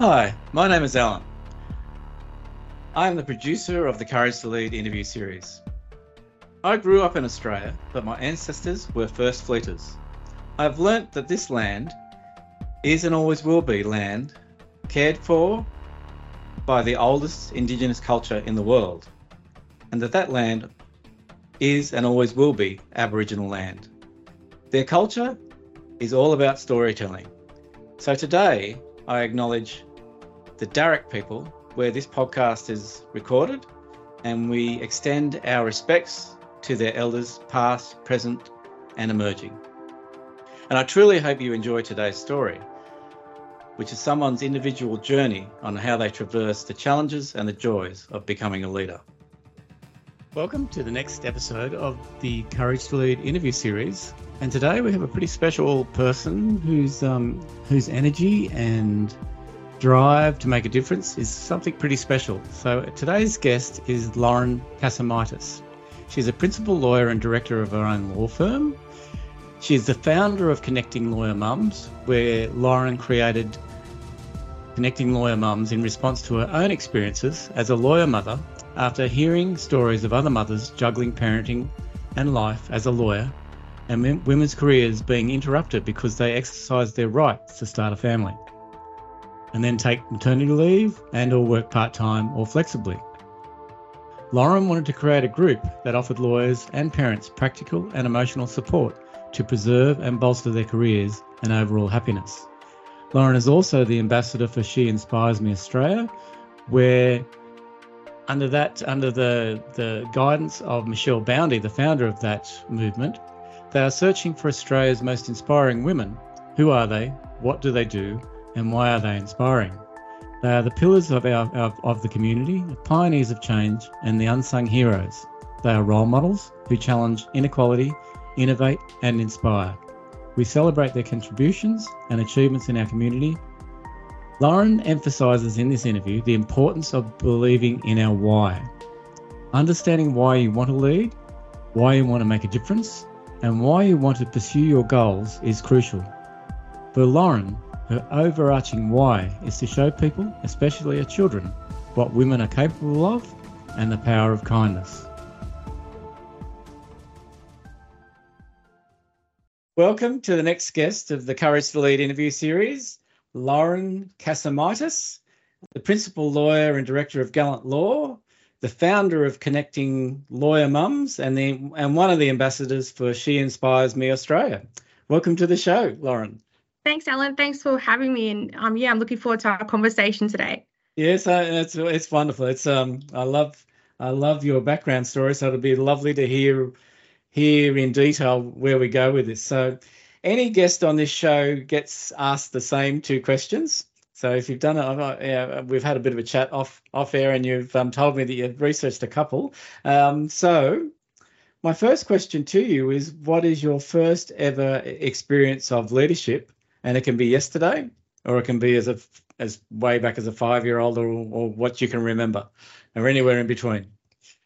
Hi, my name is Alan. I am the producer of the Courage to Lead interview series. I grew up in Australia, but my ancestors were first fleeters. I have learnt that this land is and always will be land cared for by the oldest indigenous culture in the world, and that that land is and always will be Aboriginal land. Their culture is all about storytelling. So today, I acknowledge the Darug people, where this podcast is recorded, and we extend our respects to their elders, past, present, and emerging. And I truly hope you enjoy today's story, which is someone's individual journey on how they traverse the challenges and the joys of becoming a leader. Welcome to the next episode of the Courage to Lead interview series. And today we have a pretty special person whose um, whose energy and drive to make a difference is something pretty special. So today's guest is Lauren Cassimatis. She's a principal lawyer and director of her own law firm. She's the founder of Connecting Lawyer Mums, where Lauren created Connecting Lawyer Mums in response to her own experiences as a lawyer mother after hearing stories of other mothers juggling parenting and life as a lawyer and women's careers being interrupted because they exercised their rights to start a family and then take maternity leave and or work part-time or flexibly. Lauren wanted to create a group that offered lawyers and parents practical and emotional support to preserve and bolster their careers and overall happiness. Lauren is also the ambassador for She Inspires Me Australia, where under that under the the guidance of Michelle Boundy, the founder of that movement, they are searching for Australia's most inspiring women. Who are they? What do they do? And why are they inspiring? They are the pillars of, our, of, of the community, the pioneers of change, and the unsung heroes. They are role models who challenge inequality, innovate, and inspire. We celebrate their contributions and achievements in our community. Lauren emphasises in this interview the importance of believing in our why. Understanding why you want to lead, why you want to make a difference, and why you want to pursue your goals is crucial. For Lauren, her overarching why is to show people, especially our children, what women are capable of and the power of kindness. Welcome to the next guest of the Courage to Lead interview series, Lauren Cassimatis, the principal lawyer and director of Gallant Law, the founder of Connecting Lawyer Mums, and the and one of the ambassadors for She Inspires Me Australia. Welcome to the show, Lauren. Thanks, Alan. Thanks for having me. And um, yeah, I'm looking forward to our conversation today. Yes, uh, it's it's wonderful. It's um, I love I love your background story. So it'll be lovely to hear hear in detail where we go with this. So, any guest on this show gets asked the same two questions. So if you've done it, yeah, we've had a bit of a chat off off air, and you've um, told me that you've researched a couple. Um, so my first question to you is, what is your first ever experience of leadership? And it can be yesterday, or it can be as a as way back as a five year old, or, or what you can remember, or anywhere in between.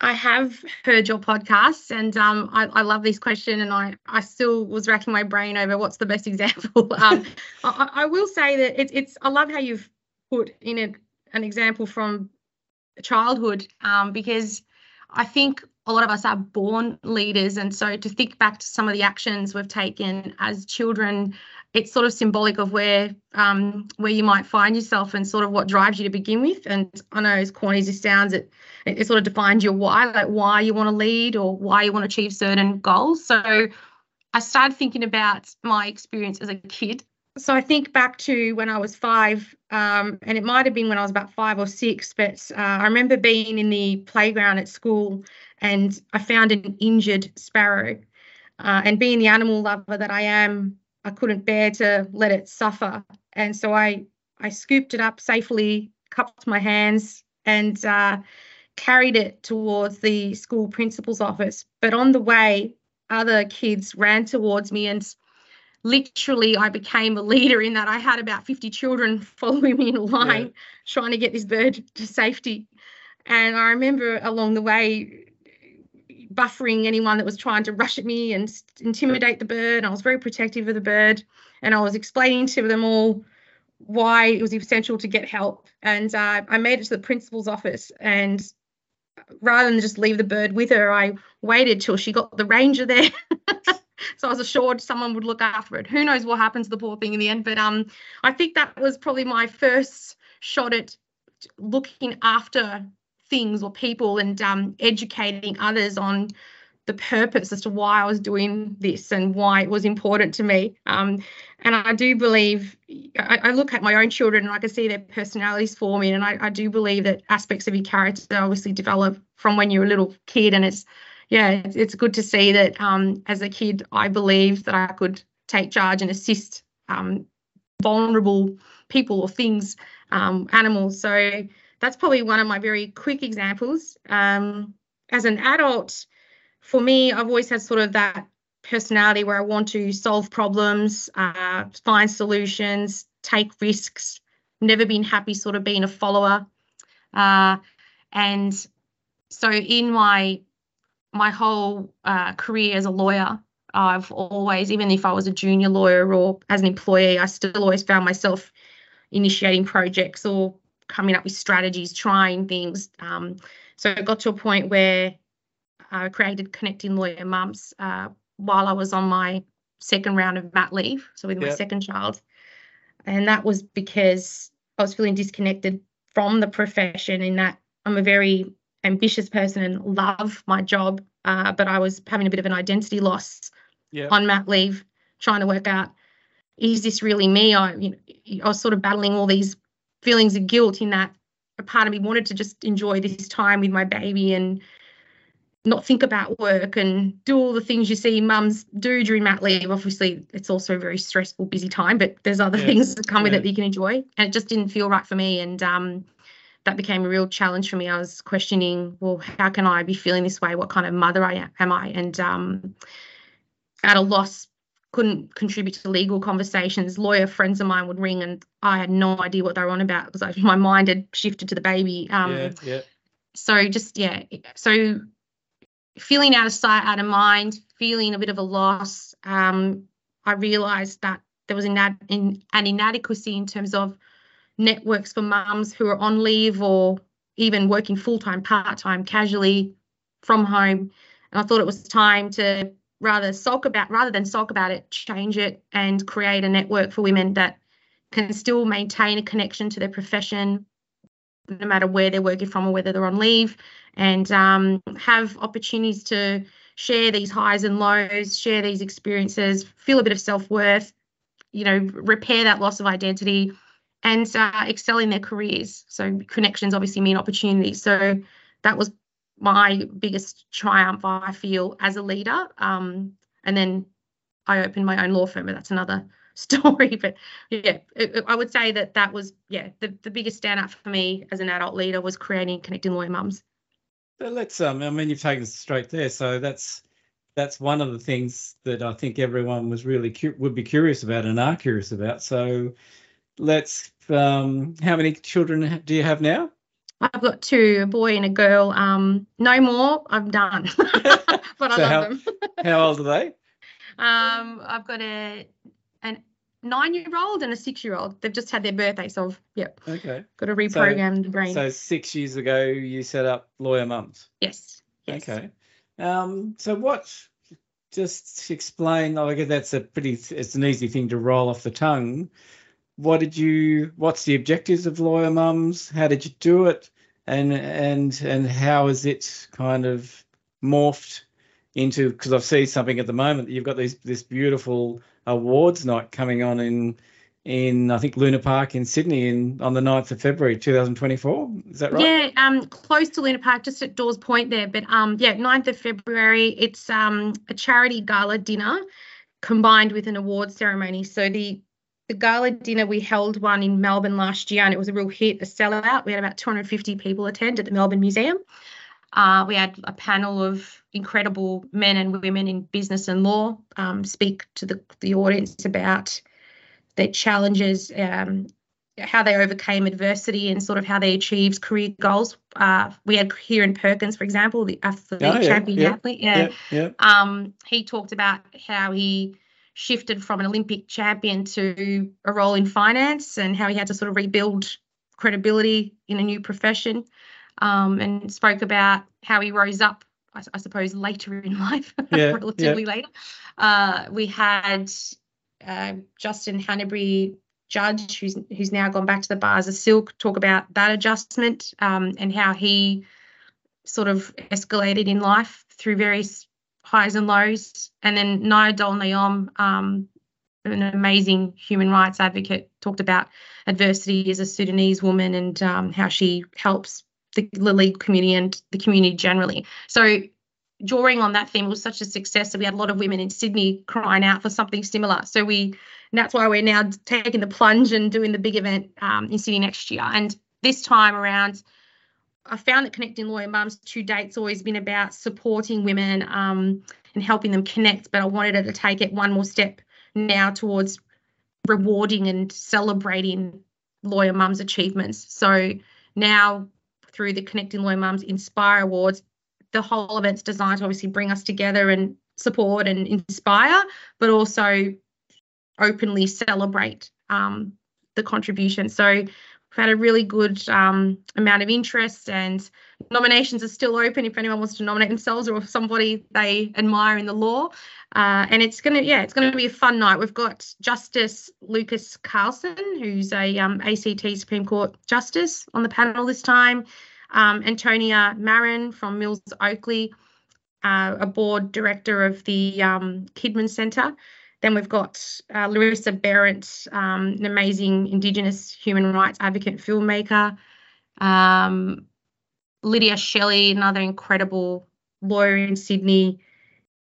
I have heard your podcast and um, I, I, love this question and I, I still was racking my brain over what's the best example. Um, I, I, will say that it, it's I love how you've put in a, an example from childhood um, because I think a lot of us are born leaders and so to think back to some of the actions we've taken as children it's sort of symbolic of where um, where you might find yourself and sort of what drives you to begin with. And I know as corny as it sounds, it it sort of defines your why, like why you want to lead or why you want to achieve certain goals. So I started thinking about my experience as a kid. So I think back to when I was five, um, and it might have been when I was about five or six, but uh, I remember being in the playground at school and I found an injured sparrow. Uh, and being the animal lover that I am, I couldn't bear to let it suffer. And so I, I scooped it up safely, cupped my hands, and uh, carried it towards the school principal's office. But on the way, other kids ran towards me and literally I became a leader in that I had about 50 children following me in a line yeah. trying to get this bird to safety. And I remember along the way buffering anyone that was trying to rush at me and intimidate the bird. I was very protective of the bird, and I was explaining to them all why it was essential to get help. And uh, I made it to the principal's office and rather than just leave the bird with her, I waited till she got the ranger there. so I was assured someone would look after it. Who knows what happens to the poor thing in the end? But um, I think that was probably my first shot at looking after things or people and um, educating others on the purpose as to why I was doing this and why it was important to me. Um, and I do believe, I, I, look at my own children and I can see their personalities forming. And I, I, do believe that aspects of your character obviously develop from when you're a little kid. And it's, yeah, it's, it's good to see that um, as a kid, I believed that I could take charge and assist um, vulnerable people or things, um, animals. So that's probably one of my very quick examples. Um, as an adult, for me, I've always had sort of that personality where I want to solve problems, uh, find solutions, take risks, never been happy sort of being a follower. Uh, and so in my my whole uh, career as a lawyer, I've always, even if I was a junior lawyer or as an employee, I still always found myself initiating projects or coming up with strategies, trying things. Um, so it got to a point where I created Connecting Lawyer Mums uh, while I was on my second round of mat leave, so with my second child. And that was because I was feeling disconnected from the profession in that I'm a very ambitious person and love my job, uh, but I was having a bit of an identity loss on mat leave, trying to work out is this really me? I, you know, I was sort of battling all these feelings of guilt in that a part of me wanted to just enjoy this time with my baby and not think about work and do all the things you see mums do during mat leave. Obviously, it's also a very stressful, busy time, but there's other yeah. things that come yeah. with it that you can enjoy. And it just didn't feel right for me. And um, that became a real challenge for me. I was questioning, well, how can I be feeling this way? What kind of mother I am, am I? And um, at a loss, couldn't contribute to legal conversations. Lawyer friends of mine would ring, and I had no idea what they were on about because like, my mind had shifted to the baby. Um, yeah, yeah. So just yeah, so feeling out of sight, out of mind, feeling a bit of a loss, um, I realised that there was an, ad, in, an inadequacy in terms of networks for mums who are on leave or even working full time, part time, casually from home. And I thought it was time to rather sulk about rather than sulk about it, change it and create a network for women that can still maintain a connection to their profession, no matter where they're working from or whether they're on leave, and um, have opportunities to share these highs and lows, share these experiences, feel a bit of self worth, you know, repair that loss of identity, and uh, excel in their careers. So connections obviously mean opportunities. So that was my biggest triumph, I feel, as a leader. Um, and then I opened my own law firm, but that's another story. But yeah, it, it, I would say that that was yeah the the biggest standout for me as an adult leader was creating connecting lawyer mums. let's um, I mean, you've taken straight there, so that's that's one of the things that I think everyone was really cu- would be curious about and are curious about. So let's um, how many children do you have now? I've got two, a boy and a girl. Um, no more. I'm done. but I love how, them. how old are they? Um, I've got a an nine-year-old and a six-year-old. They've just had their birthday, so I've, yep. Okay. Got to reprogram so, the brain. So six years ago, you set up Lawyer Mums. Yes. yes. Okay. Um, so what? Just explain. I guess that's a pretty. It's an easy thing to roll off the tongue. What did you? What's the objectives of Lawyer Mums? How did you do it? And and and how is it kind of morphed into? Because I've seen something at the moment. You've got these this beautiful awards night coming on in in I think Luna Park in Sydney in on the 9th of February 2024. Is that right? Yeah, um close to Luna Park, just at Dawes Point there. But um yeah, 9th of February, it's um a charity gala dinner combined with an award ceremony. So the the gala dinner we held one in Melbourne last year and it was a real hit, a sellout. We had about 250 people attend at the Melbourne Museum. Uh, we had a panel of incredible men and women in business and law um, speak to the, the audience about their challenges, um, how they overcame adversity, and sort of how they achieved career goals. Uh, we had Kieren Perkins, for example, the athlete, oh, yeah, champion yeah, athlete. Yeah. yeah, Um, he talked about how he shifted from an Olympic champion to a role in finance and how he had to sort of rebuild credibility in a new profession. Um, and spoke about how he rose up, I, I suppose, later in life, yeah, relatively yeah. later. Uh, we had uh, Justin Hannebery judge who's who's now gone back to the bars of silk talk about that adjustment um, and how he sort of escalated in life through various highs and lows. And then Nyadol Nyuon, um, an amazing human rights advocate, talked about adversity as a Sudanese woman and um, how she helps the, legal community and the community generally. So drawing on that theme was such a success that we had a lot of women in Sydney crying out for something similar. So we that's why we're now taking the plunge and doing the big event um, in Sydney next year. And this time around, I found that connecting lawyer mums to date's always been about supporting women um, and helping them connect, but I wanted to take it one more step now towards rewarding and celebrating lawyer mums achievements. So now through the Connecting Lawyer Mums Inspire Awards, the whole event's designed to obviously bring us together and support and inspire, but also openly celebrate um, the contribution. So We've had a really good um, amount of interest, and nominations are still open if anyone wants to nominate themselves or somebody they admire in the law. Uh, and it's gonna, yeah, it's gonna be a fun night. We've got Justice Loukas-Karlsson, who's a um, ACT Supreme Court Justice, on the panel this time. Um, Antonia Marin from Mills Oakley, uh, a board director of the um, Kidman Centre. Then we've got uh, Larissa Behrendt, um, an amazing Indigenous human rights advocate filmmaker. Um, Lydia Shelley, another incredible lawyer in Sydney.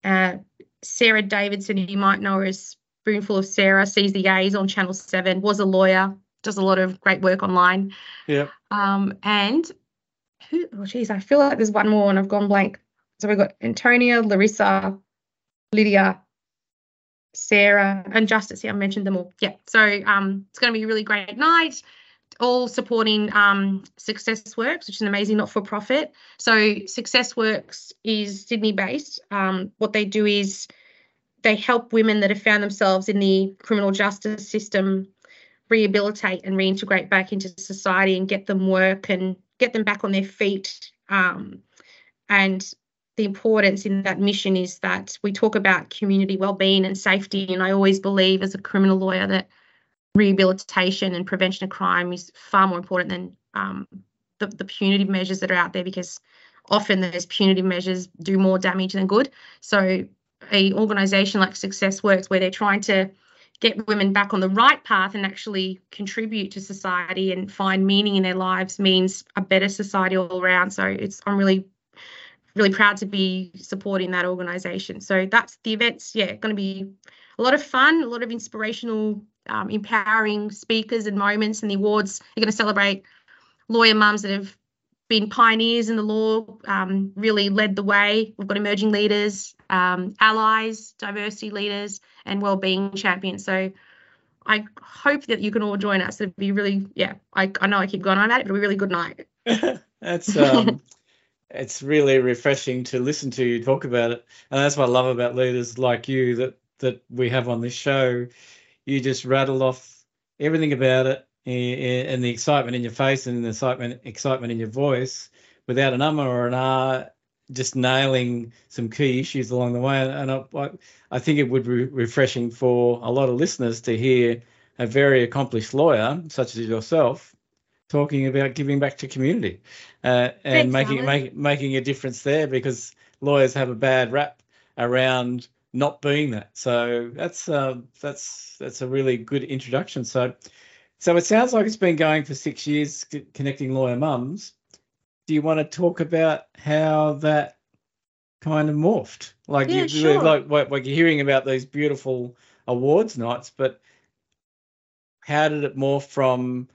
Uh, Sarah Davidson, you might know her as Spoonful of Sarah, sees the A's on Channel 7, was a lawyer, does a lot of great work online. Yeah. Um, and who, oh, geez, I feel like there's one more and I've gone blank. So we've got Antonia, Larissa, Lydia, Sarah, and Justice. Yeah, I mentioned them all. Yeah. So um, it's going to be a really great night. All supporting um, Success Works, which is an amazing not for profit. So, Success Works is Sydney based. Um, what they do is they help women that have found themselves in the criminal justice system rehabilitate and reintegrate back into society and get them work and get them back on their feet. Um, and the importance in that mission is that we talk about community well-being and safety and i always believe as a criminal lawyer that rehabilitation and prevention of crime is far more important than um, the, the punitive measures that are out there because often those punitive measures do more damage than good. So a organization like success works where they're trying to get women back on the right path and actually contribute to society and find meaning in their lives means a better society all around. So it's i'm really really proud to be supporting that organisation. So that's the events. Yeah, going to be a lot of fun, a lot of inspirational, um, empowering speakers and moments. And the awards are going to celebrate lawyer mums that have been pioneers in the law, um, really led the way. We've got emerging leaders, um, allies, diversity leaders, and wellbeing champions. So I hope that you can all join us. It'd be really, yeah. I, I know I keep going on about it, but it'll be a really good night. That's um, it's really refreshing to listen to you talk about it. And that's what I love about leaders like you that that we have on this show. You just rattle off everything about it and the excitement in your face and the excitement excitement in your voice without an um or an ah, just nailing some key issues along the way. And I, I think it would be refreshing for a lot of listeners to hear a very accomplished lawyer such as yourself talking about giving back to community uh, and Thanks, making make, making a difference there because lawyers have a bad rap around not being that. So that's uh, that's that's a really good introduction. So so it sounds like it's been going for six years, connecting lawyer mums. Do you want to talk about how that kind of morphed? Like yeah, you sure. like, like like you're hearing about these beautiful awards nights, but how did it morph from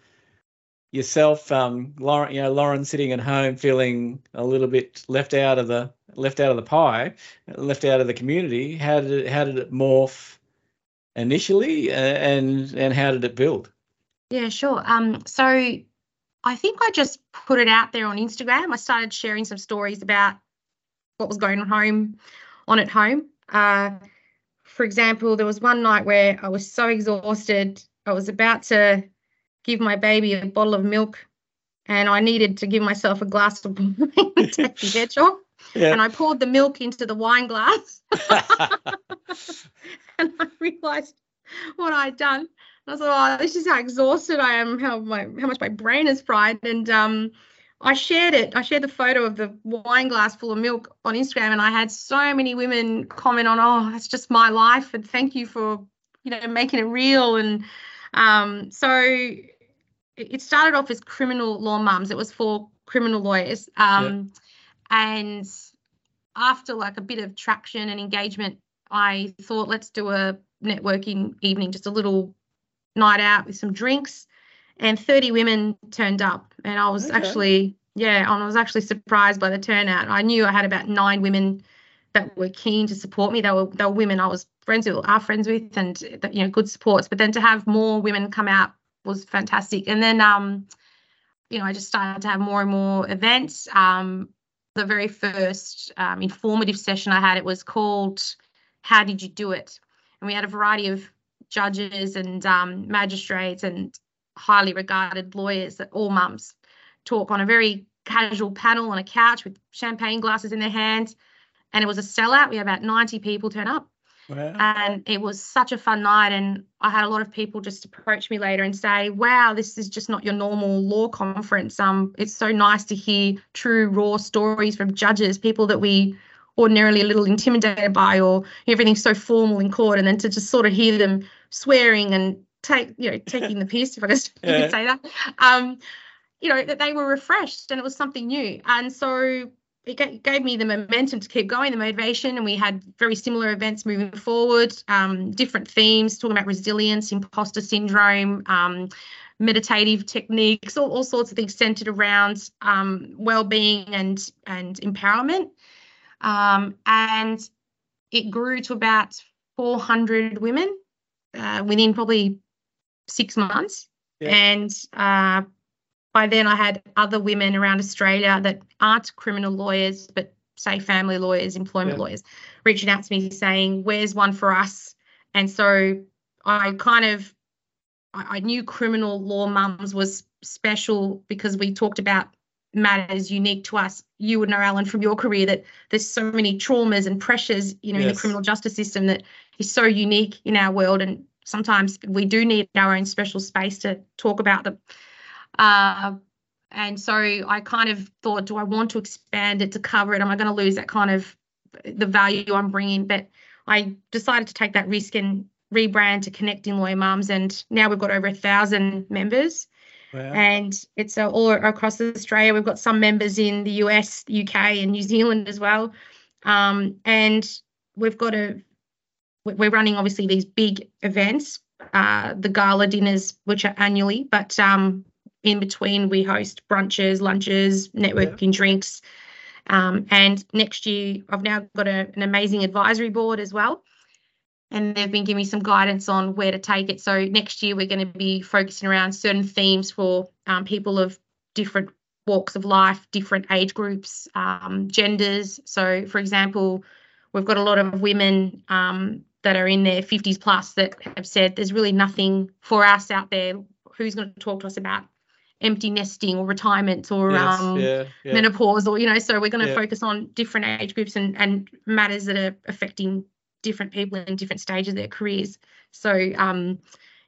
yourself, um, Lauren, you know, Lauren sitting at home feeling a little bit left out of the left out of the pie, left out of the community. How did it, how did it morph initially, uh, and and how did it build? Yeah, sure. Um, so I think I just put it out there on Instagram. I started sharing some stories about what was going on home, on at home. Uh, for example, there was one night where I was so exhausted. I was about to give my baby a bottle of milk and I needed to give myself a glass of wine to take the edge off. Yeah. And I poured the milk into the wine glass. and I realized what I'd done. And I was like, oh, this is how exhausted I am, how my how much my brain is fried. And um, I shared it. I shared the photo of the wine glass full of milk on Instagram, and I had so many women comment on, "Oh, that's just my life," and thank you for, you know, making it real. And um, so it started off as criminal law mums. It was for criminal lawyers. Um, yeah. And after like a bit of traction and engagement, I thought, let's do a networking evening, just a little night out with some drinks. And 30 women turned up. And I was okay. actually, yeah, I was actually surprised by the turnout. I knew I had about nine women that were keen to support me. They were they were women I was friends with, are friends with, and you know, good supports. But then to have more women come out was fantastic. And then, um, you know, I just started to have more and more events. Um, the very first um, informative session I had, it was called "How Did You Do It?" And we had a variety of judges and um, magistrates and highly regarded lawyers that all mums talk on a very casual panel on a couch with champagne glasses in their hands. And it was a sellout. We had about 90 people turn up. Wow. And it was such a fun night. And I had a lot of people just approach me later and say, wow, this is just not your normal law conference. Um, it's so nice to hear true, raw stories from judges, people that we ordinarily a little intimidated by, or everything's so formal in court. And then to just sort of hear them swearing and take, you know, taking the piss, if I just yeah. say that. Um, you know, that they were refreshed and it was something new. And so it gave me the momentum to keep going, the motivation, and we had very similar events moving forward, um, different themes, talking about resilience, imposter syndrome, um, meditative techniques, all, all, sorts of things centered around um, well-being and and empowerment. Um, and it grew to about 400 women uh, within probably six months, yeah. and uh, by then I had other women around Australia that aren't criminal lawyers, but say family lawyers, employment yeah. lawyers, reaching out to me saying, Where's one for us? And so I kind of I knew criminal law mums was special because we talked about matters unique to us. You would know, Alan, from your career that there's so many traumas and pressures, you know, yes. in the criminal justice system that is so unique in our world. And sometimes we do need our own special space to talk about them. Uh, and so I kind of thought, do I want to expand it to cover it? Am I going to lose that kind of the value I'm bringing? But I decided to take that risk and rebrand to Connecting Lawyer Mums, and now we've got over a thousand members. Wow. And it's uh, all across Australia. We've got some members in the US, UK, and New Zealand as well. Um, and we've got a, we're running obviously these big events, uh, the gala dinners, which are annually, but um, in between, we host brunches, lunches, networking yeah. drinks. Um, and next year, I've now got a, an amazing advisory board as well. And they've been giving me some guidance on where to take it. So next year, we're going to be focusing around certain themes for um, people of different walks of life, different age groups, um, genders. So, for example, we've got a lot of women um, that are in their 50s plus that have said there's really nothing for us out there. Who's going to talk to us about empty nesting or retirement or yes, um, yeah, yeah. menopause or you know so we're going to yeah. focus on different age groups and, and matters that are affecting different people in different stages of their careers so um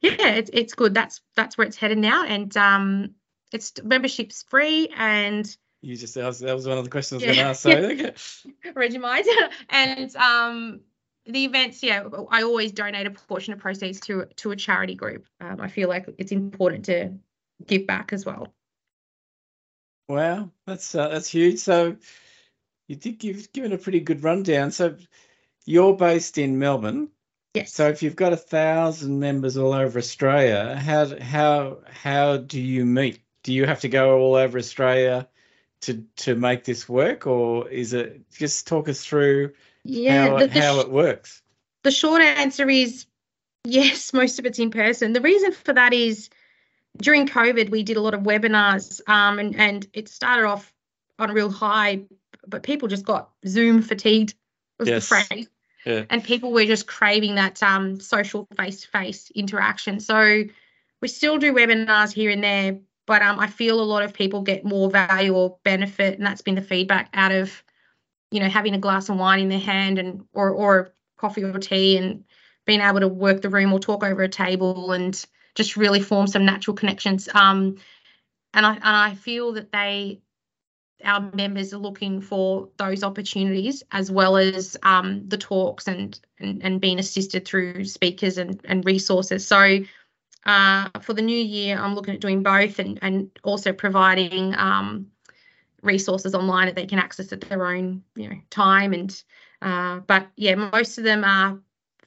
yeah it's, it's good that's that's where it's headed now and um it's membership's free and you just that was, that was one of the questions I was going to ask. So okay. mind. and um, the events, yeah, I always donate a portion of proceeds to to a charity group. Um, I feel like it's important to give back as well. Wow, that's uh, that's huge. So you did give given a pretty good rundown. So you're based in Melbourne. Yes. So if you've got a thousand members all over Australia, how how how do you meet? Do you have to go all over Australia to to make this work, or is it just talk us through yeah, how, the, the how it works? The short answer is yes. Most of it's in person. The reason for that is during COVID, we did a lot of webinars, um, and and it started off on a real high, but people just got Zoom fatigued. Was yes. the phrase. Yeah. and people were just craving that um, social face-to-face interaction. So we still do webinars here and there, but um, I feel a lot of people get more value or benefit, and that's been the feedback out of, you know, having a glass of wine in their hand and or or coffee or tea and being able to work the room or talk over a table and just really form some natural connections. Um, and I and I feel that they our members are looking for those opportunities as well as um, the talks and, and and being assisted through speakers and, and resources. So uh, for the new year, I'm looking at doing both and and also providing um, resources online that they can access at their own you know time and uh, but yeah, most of them are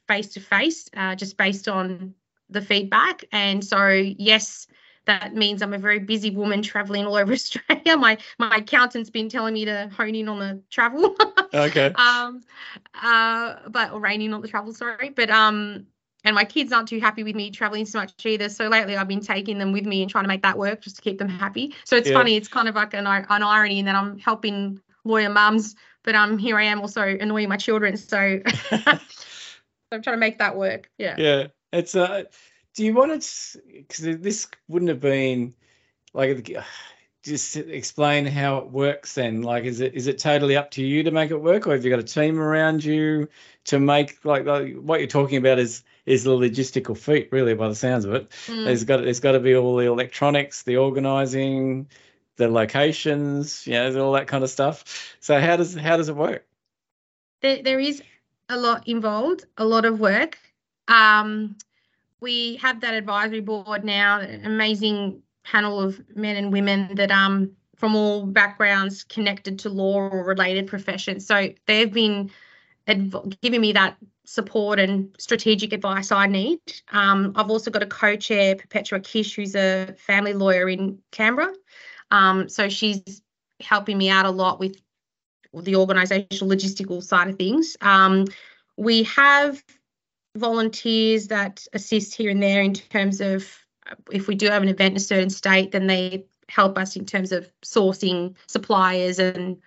face to face, just based on the feedback. And so yes that means I'm a very busy woman traveling all over Australia. My my accountant's been telling me to hone in on the travel. Okay. um, uh, but or on the travel, sorry. But um, and my kids aren't too happy with me traveling so much either. So lately, I've been taking them with me and trying to make that work just to keep them happy. So it's Yeah. funny. It's kind of like an, an irony in that I'm helping lawyer mums, but um, here I am also annoying my children. So I'm trying to make that work. Yeah. yeah it's uh do you want to because this wouldn't have been like just explain how it works then like is it is it totally up to you to make it work or have you got a team around you to make like, like what you're talking about is is the logistical feat really by the sounds of it Mm. there's got there's got to be all the electronics the organizing the locations you know all that kind of stuff so how does how does it work there, there is a lot involved, a lot of work. Um, we have that advisory board now, an amazing panel of men and women that um from all backgrounds connected to law or related professions. So they've been adv- giving me that support and strategic advice I need. Um, I've also got a co-chair, Perpetua Kish, who's a family lawyer in Canberra. Um, so she's helping me out a lot with the organizational logistical side of things. Um, we have volunteers that assist here and there in terms of uh, if we do have an event in a certain state, then they help us in terms of sourcing suppliers and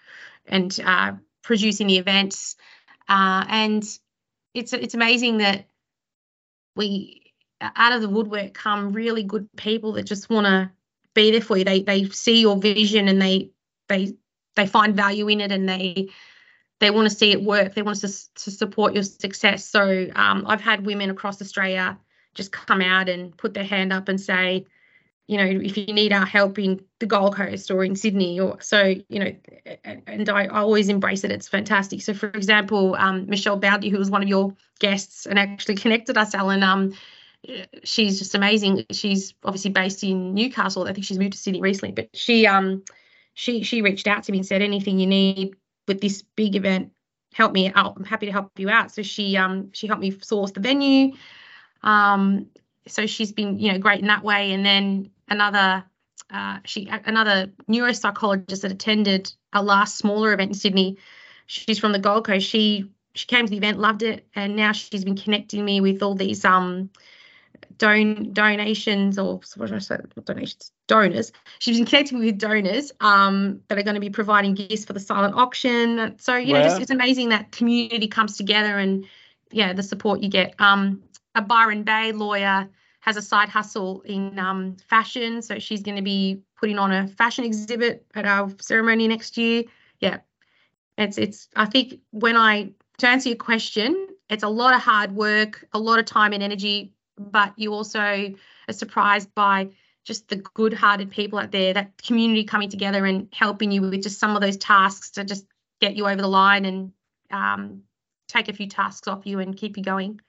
and uh, producing the events. Uh, and it's it's amazing that we out of the woodwork come really good people that just want to be there for you. They they see your vision and they they they find value in it and they they want to see it work. They want to, to support your success. So um, I've had women across Australia just come out and put their hand up and say, you know, if you need our help in the Gold Coast or in Sydney, or so, you know, and I, I always embrace it. It's fantastic. So, for example, um, Michelle Boundy, who was one of your guests and actually connected us, Alan, um, she's just amazing. She's obviously based in Newcastle. I think she's moved to Sydney recently, but she um she she reached out to me and said anything you need with this big event help me out i'm happy to help you out. So she um she helped me source the venue. Um so she's been you know great in that way. And then another uh she another neuropsychologist that attended our last smaller event in sydney. She's from the gold coast. She she came to the event loved it. And now she's been connecting me with all these um don donations or what should I say? Donations donors. She's been connecting with donors um that are going to be providing gifts for the silent auction. So you know just it's amazing that community comes together and yeah the support you get. Um a byron bay lawyer has a side hustle in um fashion. So she's going to be putting on a fashion exhibit at our ceremony next year. Yeah. It's it's i think when i to answer your question it's a lot of hard work a lot of time and energy but you also are surprised by just the good-hearted people out there, that community coming together and helping you with just some of those tasks to just get you over the line and um, take a few tasks off you and keep you going.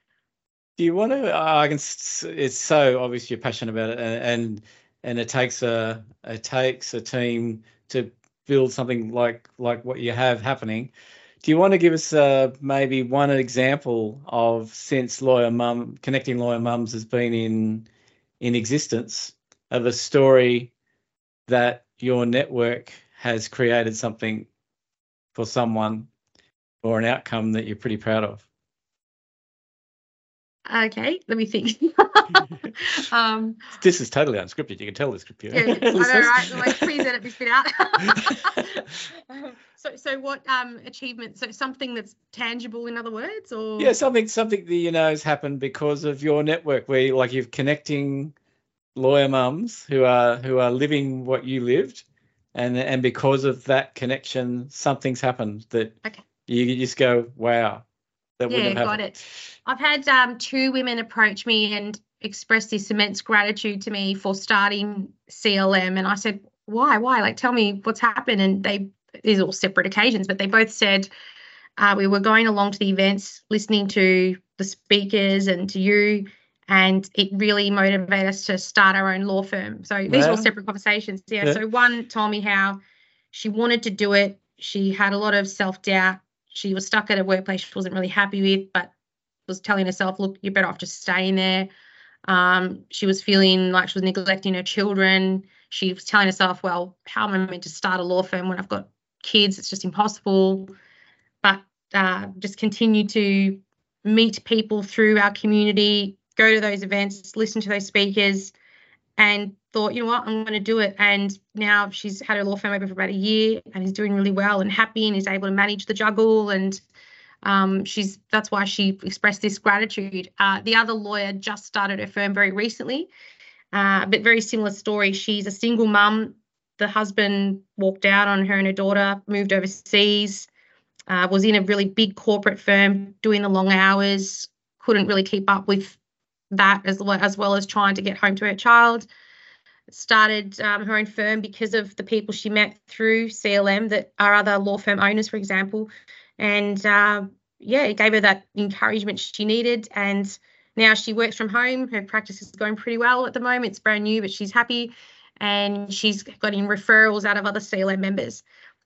Do you want to? I can. It's so obvious you're passionate about it, and and, and it takes a it takes a team to build something like like what you have happening. Do you want to give us uh, maybe one example of since lawyer mum connecting lawyer mums has been in in existence of a story that your network has created something for someone or an outcome that you're pretty proud of? Okay, let me think. um, this is totally unscripted. You can tell this computer. Yeah, I know, right? Like, please edit this bit out. um, so, so what um, achievement? So something that's tangible, in other words, or yeah, something something that you know has happened because of your network, where like you're connecting lawyer mums who are who are living what you lived, and and because of that connection, something's happened that okay. you just go, wow, that yeah, got it. I've had um, two women approach me and express this immense gratitude to me for starting CLM, and I said, why, why? Like, tell me what's happened. And they these are all separate occasions, but they both said uh, we were going along to the events, listening to the speakers and to you, and it really motivated us to start our own law firm. So these are all separate conversations. Yeah, yeah. So one told me how she wanted to do it. She had a lot of self doubt she was stuck at a workplace she wasn't really happy with, but was telling herself, look, you're better off just staying there. Um, she was feeling like she was neglecting her children. She was telling herself, well, how am I meant to start a law firm when I've got kids? It's just impossible. But uh, just continue to meet people through our community, go to those events, listen to those speakers, and thought, you know what, I'm going to do it. And now she's had her law firm open for about a year and is doing really well and happy and is able to manage the juggle. And um, she's that's why she expressed this gratitude. Uh, the other lawyer just started her firm very recently, uh, but very similar story. She's a single mum. The husband walked out on her and her daughter, moved overseas, uh, was in a really big corporate firm doing the long hours, couldn't really keep up with that as well, as well as trying to get home to her child. Started um, her own firm because of the people she met through CLM that are other law firm owners, for example. And uh, yeah, it gave her that encouragement she needed. And now she works from home. Her practice is going pretty well at the moment. It's brand new, but she's happy. And she's getting referrals out of other CLM members.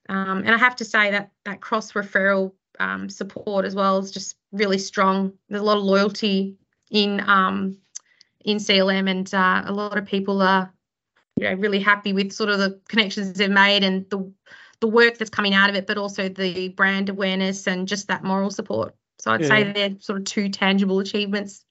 Um, and I have to say that that cross referral um, support as well is just really strong. There's a lot of loyalty in um, in CLM, and uh, a lot of people are you know really happy with sort of the connections they've made and the the work that's coming out of it, but also the brand awareness and just that moral support. So I'd yeah. say they're sort of two tangible achievements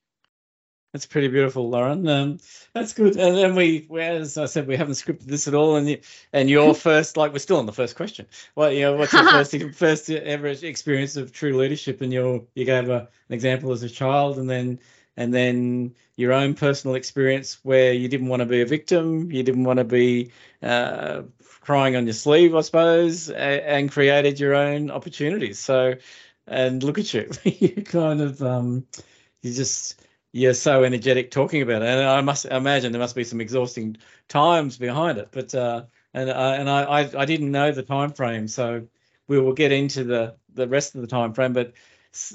that's pretty beautiful, Lauren. Um, that's good. And then we, as I said, we haven't scripted this at all. And you, and your first, like, we're still on the first question. What, you know, what's your first first ever experience of true leadership? And you you gave a, an example as a child, and then and then your own personal experience where you didn't want to be a victim, you didn't want to be uh, crying on your sleeve, I suppose, and created your own opportunities. So, and look at you, you kind of um, you just you're so energetic talking about it, and I must imagine there must be some exhausting times behind it. But uh, and uh, and I, I, I didn't know the time frame, so we will get into the the rest of the time frame. But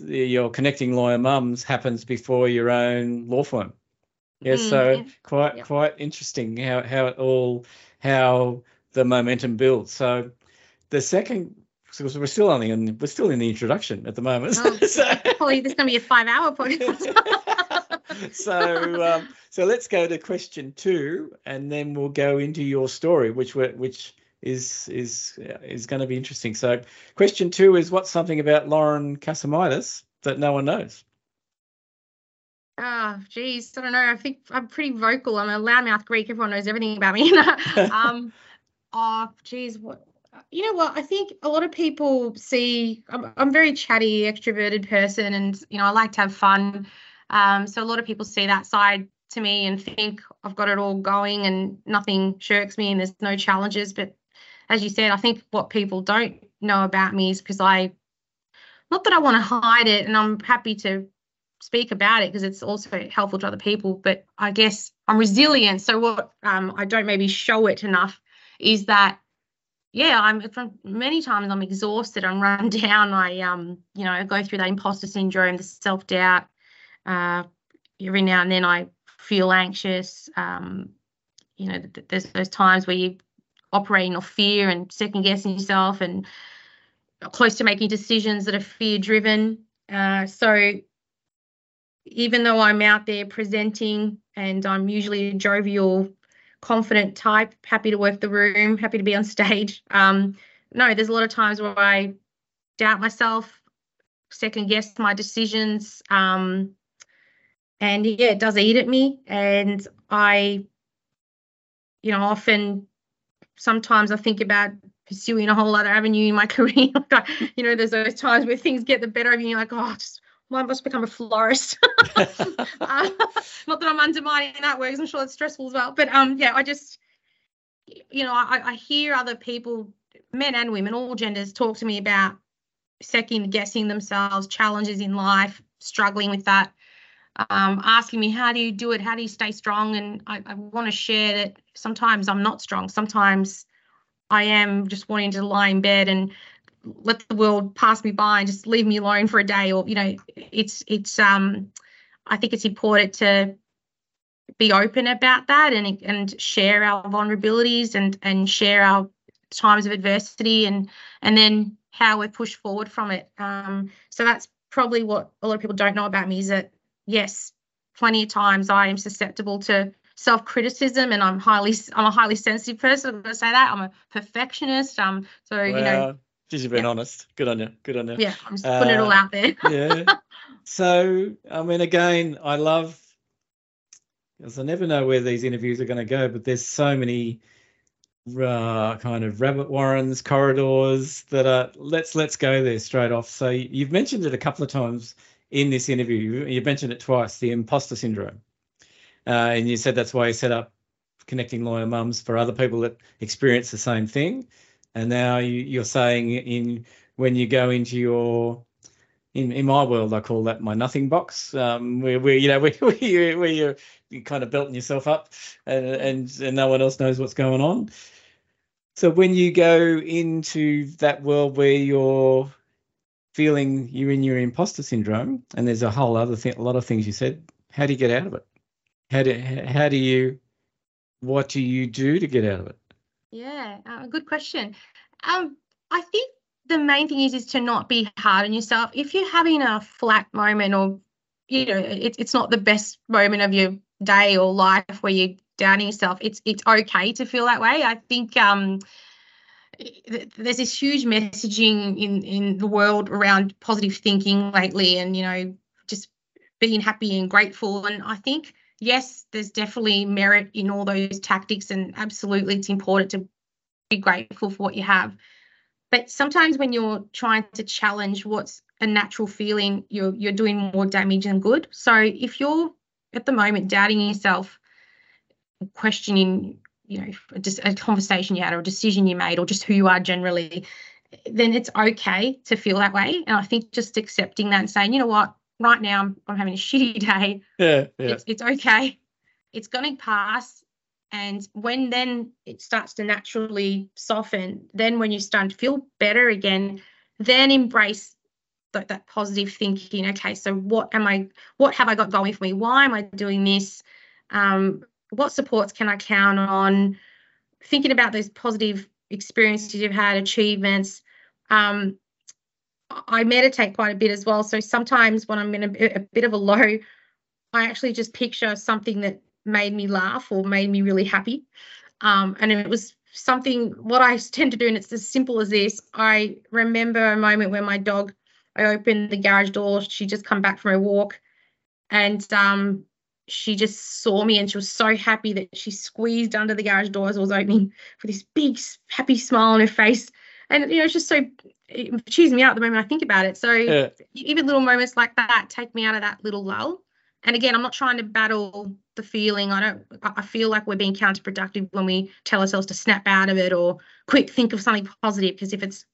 your connecting lawyer mums happens before your own law firm. Yeah, mm, so yeah. quite yeah. quite interesting how how it all how the momentum builds. So the second so we're still only in we're still in the introduction at the moment. Oh, so, probably this is going to be a five hour podcast. so um, so let's go to question two, and then we'll go into your story, which were which is is is going to be interesting. So question two is what's something about Lauren Cassimatis that no one knows? Ah, oh, geez, I don't know. I think I'm pretty vocal. I'm a loudmouth Greek. Everyone knows everything about me. um, oh, geez, what? You know what? I think a lot of people see I'm, I'm a very chatty, extroverted person, and you know I like to have fun. Um, so a lot of people see that side to me and think I've got it all going and nothing shirks me and there's no challenges. But as you said, I think what people don't know about me is because I, not that I want to hide it and I'm happy to speak about it because it's also helpful to other people, but I guess I'm resilient. So what um, I don't maybe show it enough is that yeah, I'm from many times I'm exhausted, I'm run down. I um, you know, I go through that imposter syndrome, the self doubt, uh, every now and then I feel anxious. Um, you know, there's those times where you operating off fear and second guessing yourself and close to making decisions that are fear driven. Uh, so even though I'm out there presenting and I'm usually a jovial, confident type, happy to work the room, happy to be on stage, um, no, there's a lot of times where I doubt myself, second guess my decisions, um, and yeah, it does eat at me. And I, you know, often, sometimes I think about pursuing a whole other avenue in my career. like, you know, there's those times where things get the better of you, and you're like, oh, just I must become a florist. uh, not that I'm undermining that work, I'm sure it's stressful as well. But um, yeah, I just, you know, I, I hear other people, men and women, all genders, talk to me about second guessing themselves, challenges in life, struggling with that, um, asking me, how do you do it? How do you stay strong? And I, I want to share that sometimes I'm not strong. Sometimes I am just wanting to lie in bed and let the world pass me by and just leave me alone for a day or you know it's it's um i think it's important to be open about that and and share our vulnerabilities and and share our times of adversity and and then how we're pushed forward from it um so that's probably what a lot of people don't know about me is that yes plenty of times i am susceptible to self-criticism and i'm highly i'm a highly sensitive person i'm going to say that i'm a perfectionist um so well, you know just you've been yeah. honest. Good on you. Good on you. Yeah, I'm just putting uh, it all uh, out there. yeah. So, I mean, again, I love because I never know where these interviews are going to go, but there's so many uh, kind of rabbit warrens, corridors that are. Let's let's go there straight off. So you've mentioned it a couple of times in this interview. You mentioned it twice, the imposter syndrome, uh, and you said that's why you set up connecting lawyer mums for other people that experience the same thing and now you, are saying in when you go into your in, in my world I call that my nothing box um, where, where you know where, where, you, where you're, kind of belting yourself up and, and and no one else knows what's going on so when you go into that world where you're feeling you're in your imposter syndrome and there's a whole other thing a lot of things you said how do you get out of it how do how do you what do you do to get out of it yeah, uh, good question. Um, I think the main thing is is to not be hard on yourself. If you're having a flat moment or you know it, it's not the best moment of your day or life where you're downing yourself, it's it's okay to feel that way. I think um, there's this huge messaging in in the world around positive thinking lately, and you know just being happy and grateful. And I think yes, there's definitely merit in all those tactics, and absolutely it's important to be grateful for what you have. But sometimes when you're trying to challenge what's a natural feeling, you're you're doing more damage than good. So if you're at the moment doubting yourself, questioning, you know, just a conversation you had or a decision you made or just who you are generally, then it's okay to feel that way. And I think just accepting that and saying, you know what, right now I'm, I'm having a shitty day. Yeah, yeah. It's, it's okay. It's going to pass. And when then it starts to naturally soften, then when you start to feel better again, then embrace that, that positive thinking. Okay, so what am I, what have I got going for me? Why am I doing this? Um, what supports can I count on? Thinking about those positive experiences you've had, achievements. Um, I meditate quite a bit as well. So sometimes when I'm in a, a, bit of a low, I actually just picture something that made me laugh or made me really happy. Um, and it was something, what I tend to do, and it's as simple as this I remember a moment where my dog, I opened the garage door, she just come back from her walk, and um, she just saw me and she was so happy that she squeezed under the garage door as it was opening with this big happy smile on her face and you know it's just so it cheers me out the moment I think about it. So yeah. even little moments like that take me out of that little lull. And again, I'm not trying to battle the feeling. I don't. I feel like we're being counterproductive when we tell ourselves to snap out of it or quick think of something positive. Because if it's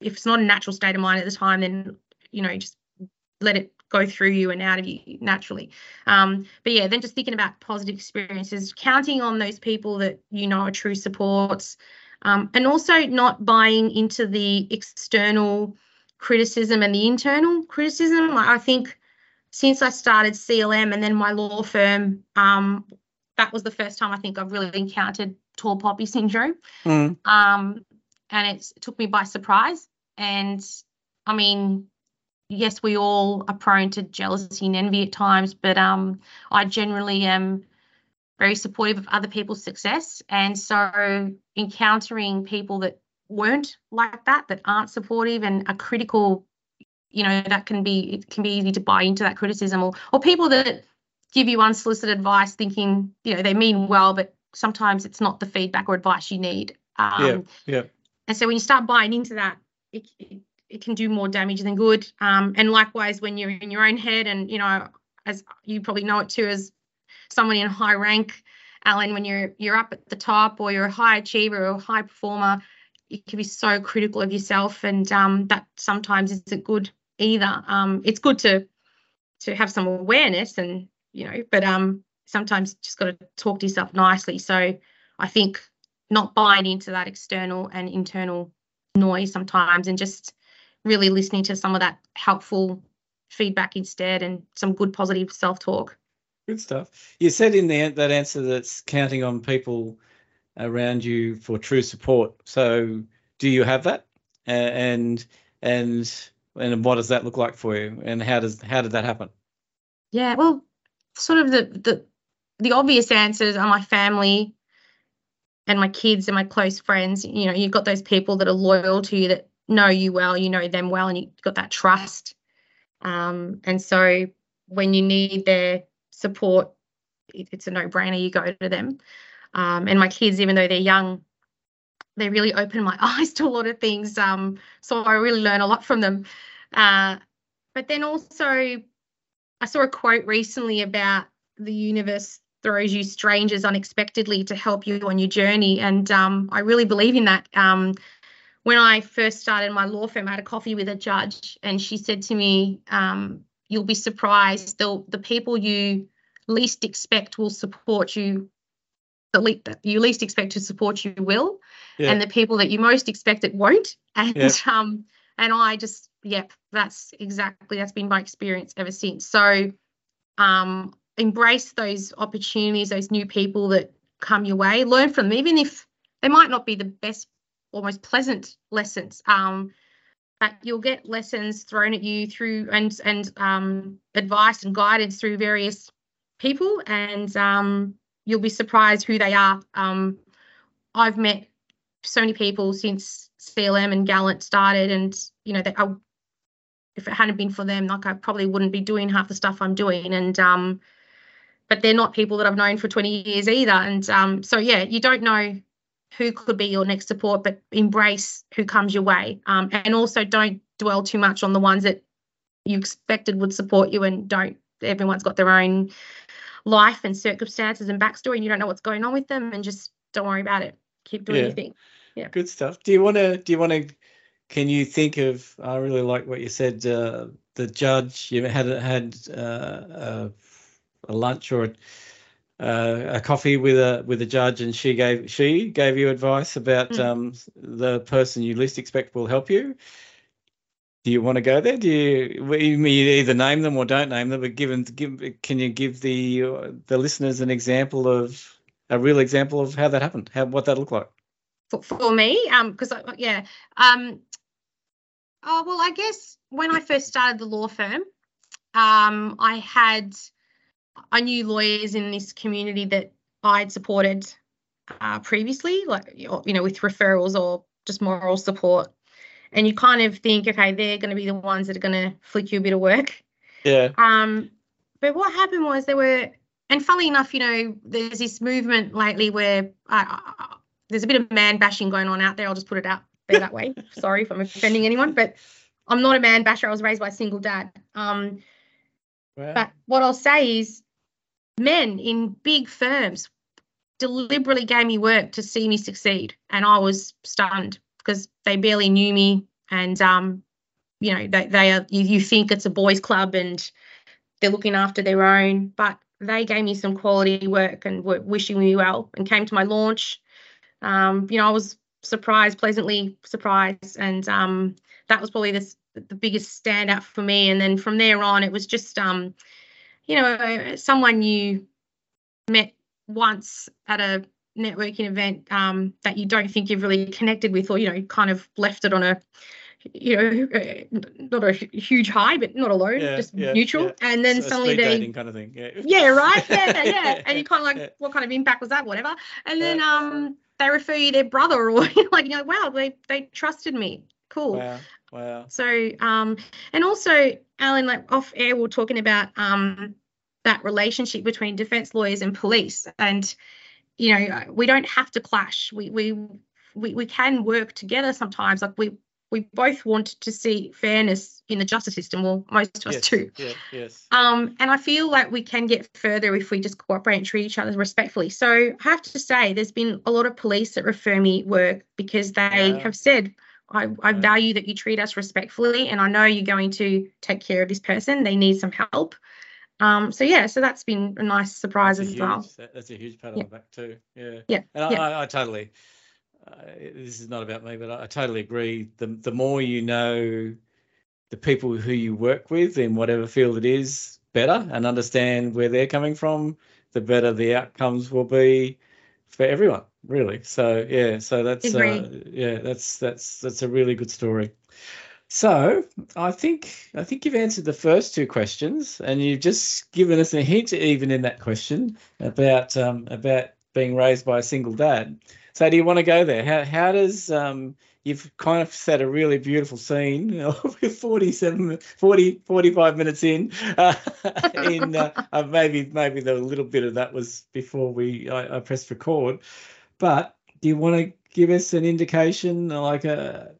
if it's not a natural state of mind at the time, then you know just let it go through you and out of you naturally. Um, but yeah, then just thinking about positive experiences, counting on those people that you know are true supports, um, and also not buying into the external criticism and the internal criticism. I think since I started CLM and then my law firm, um, that was the first time I think I've really encountered tall poppy syndrome. Mm. Um, and it took me by surprise. And I mean, yes, we all are prone to jealousy and envy at times, but um, I generally am very supportive of other people's success. And so encountering people that weren't like that, that aren't supportive and are critical, you know, that can be it can be easy to buy into that criticism or or people that give you unsolicited advice thinking you know they mean well but sometimes it's not the feedback or advice you need um, yeah, yeah. and so when you start buying into that it, it, it can do more damage than good. Um, and likewise when you're in your own head and you know as you probably know it too as someone in high rank alan when you're you're up at the top or you're a high achiever or a high performer you can be so critical of yourself and um, that sometimes isn't good either. Um, it's good to to have some awareness and you know but um sometimes just got to talk to yourself nicely. So i think not buying into that external and internal noise sometimes and just really listening to some of that helpful feedback instead and some good positive self-talk. Good stuff. You said in the, that answer that's counting on people around you for true support. So do you have that? And and and what does that look like for you? And how does how did that happen? Yeah well sort of the the the obvious answers are my family and my kids and my close friends. You know you've got those people that are loyal to you that know you well you know them well and you've got that trust um, and so when you need their support it, it's a no-brainer you go to them um, and my kids even though they're young they really open my eyes to a lot of things um, so i really learn a lot from them uh, but then also i saw a quote recently about the universe throws you strangers unexpectedly to help you on your journey. And um, I really believe in that. Um, when I first started my law firm, I had a coffee with a judge, and she said to me, um, You'll be surprised. The, the people you least expect will support you. The le- that you least expect to support you will, yeah. and the people that you most expect it won't. And yeah. um, and I just, yep, that's exactly that's been my experience ever since. So, um, embrace those opportunities, those new people that come your way, learn from them, even if they might not be the best or most pleasant lessons. Um, but you'll get lessons thrown at you through and and um, advice and guidance through various people, and um, you'll be surprised who they are. Um, I've met so many people since CLM and Gallant started, and you know that I, if it hadn't been for them, like I probably wouldn't be doing half the stuff I'm doing, and um, but they're not people that I've known for 20 years either. And um, so, yeah, you don't know who could be your next support, but embrace who comes your way. Um, and also don't dwell too much on the ones that you expected would support you and don't. Everyone's got their own life and circumstances and backstory, and you don't know what's going on with them, and just don't worry about it. Keep doing yeah. your thing. Yeah. Good stuff. Do you want to? Do you want to? Can you think of? I really like what you said. Uh, the judge you had had uh, uh, a lunch or a, uh, a coffee with a with a judge, and she gave she gave you advice about mm. um, the person you least expect will help you. Do you want to go there? Do you, you either name them or don't name them? But given, give, can you give the the listeners an example of a real example of how that happened? How what that looked like? For, for me, um, because yeah, um, oh well, I guess when I first started the law firm, um, I had I knew lawyers in this community that I'd supported uh, previously, like you know, with referrals or just moral support. And you kind of think, okay, they're going to be the ones that are going to flick you a bit of work. Yeah. Um, but what happened was there were, and funnily enough, you know, there's this movement lately where uh, there's a bit of man bashing going on out there. I'll just put it out there that way. Sorry if I'm offending anyone, but I'm not a man basher. I was raised by a single dad. Um, But what I'll say is men in big firms deliberately gave me work to see me succeed and i was stunned because they barely knew me and um you know they, they are you, you think it's a boys club and they're looking after their own but they gave me some quality work and were wishing me well and came to my launch. Um you know i was surprised pleasantly surprised and um that was probably the, the biggest standout for me and then from there on it was just um you know, someone you met once at a networking event um, that you don't think you've really connected with, or you know, kind of left it on a, you know, uh, not a huge high, but not alone, yeah, just yeah, neutral. Yeah. And then so suddenly they kind of thing. Yeah. Yeah, right. Yeah, yeah. And you kind of like, what kind of impact was that? Whatever. And then um, they refer you their brother, or like, you know, wow, they they trusted me. Cool. Wow. Wow. So, um, and also, Alan, like off air, we are talking about um, that relationship between defense lawyers and police and you know we don't have to clash we we we, we can work together sometimes like we we both want to see fairness in the justice system well most of us yes, do Yeah, yes. um, and I feel like we can get further if we just cooperate and treat each other respectfully. So I have to say, there's been a lot of police that refer me work because they Yeah. have said, I, I value that you treat us respectfully, and I know you're going to take care of this person. They need some help. Um, so yeah, so that's been a nice surprise a as well. huge- that- That's a huge pat on Yeah. the back too. Yeah. Yeah, And I, yeah. I, I totally. Uh, this is not about me, but I, I totally agree. The the more you know the people who you work with in whatever field it is better and understand where they're coming from, the better the outcomes will be for everyone. Really. So yeah. So that's uh, yeah. That's that's that's a really good story. So I think I think you've answered the first two questions, and you've just given us a hint, even in that question, about um, about being raised by a single dad. So do you want to go there? How how does um, you've kind of set a really beautiful scene with 47 40 45 minutes in uh, in uh, uh, maybe maybe the little bit of that was before we I, I pressed record. But do you want to give us an indication like a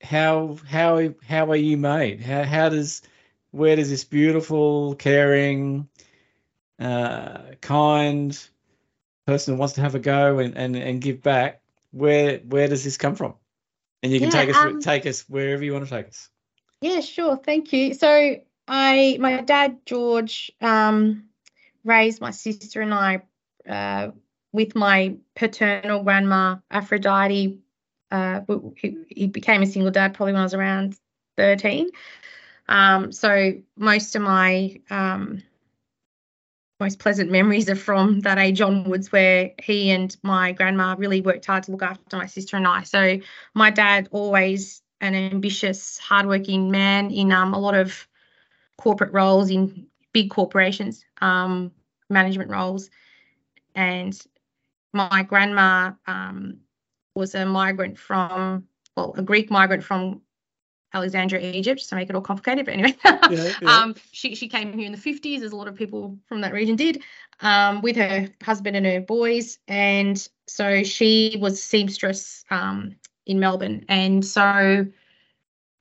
how how how are you made? How how does where does this beautiful caring uh kind person who wants to have a go and and, and give back where where does this come from and you can Yeah, take us um, take us wherever you want to take us Yeah, sure. Thank you. So I, my dad George, um, raised my sister and I uh, with my paternal grandma Aphrodite. Uh, he, he became a single dad probably when I was around thirteen. Um, so most of my um, most pleasant memories are from that age onwards, where he and my grandma really worked hard to look after my sister and I. So my dad always an ambitious, hardworking man in um, a lot of corporate roles in big corporations, um, management roles. And my grandma um, was a migrant from, well, a Greek migrant from Alexandria, Egypt, just to make it all complicated. But anyway, Yeah, yeah. um, she, she came here in the 50s, as a lot of people from that region did, um, with her husband and her boys. And so she was a seamstress um, in Melbourne. And so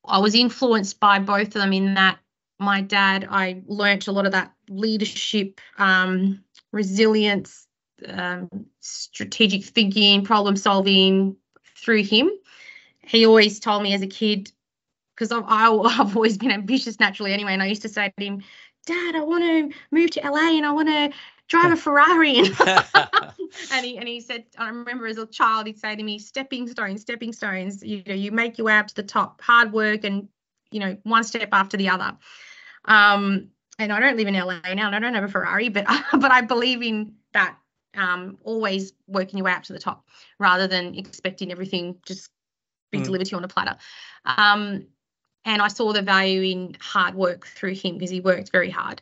I was influenced by both of them in that my dad, I learnt a lot of that leadership, um, resilience, um, strategic thinking, problem solving through him. He always told me as a kid, because I've, always been ambitious naturally anyway, and I used to say to him, Dad, I want to move to LA and I want to drive a Ferrari. and he and he said, I remember as a child, he'd say to me, stepping stones, stepping stones. You know, you make your way up to the top, hard work, and you know, one step after the other. Um, and I don't live in LA now, and I don't have a Ferrari, but but I believe in that. Um, always working your way up to the top, rather than expecting everything just be Mm. delivered to you on a platter. Um, and I saw the value in hard work through him because he worked very hard.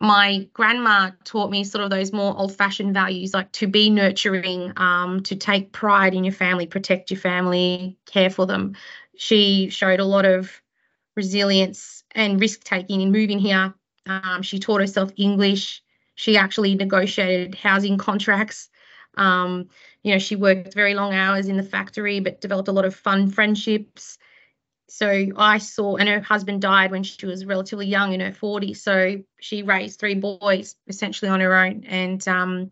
My grandma taught me sort of those more old fashioned values like to be nurturing um, to take pride in your family protect your family care for them. She showed a lot of resilience and risk taking in moving here. Um, she taught herself english. She actually negotiated housing contracts. Um, you know she worked very long hours in the factory but developed a lot of fun friendships so I saw, and her husband died when she was relatively young in her 40s. So she raised three boys essentially on her own. And um,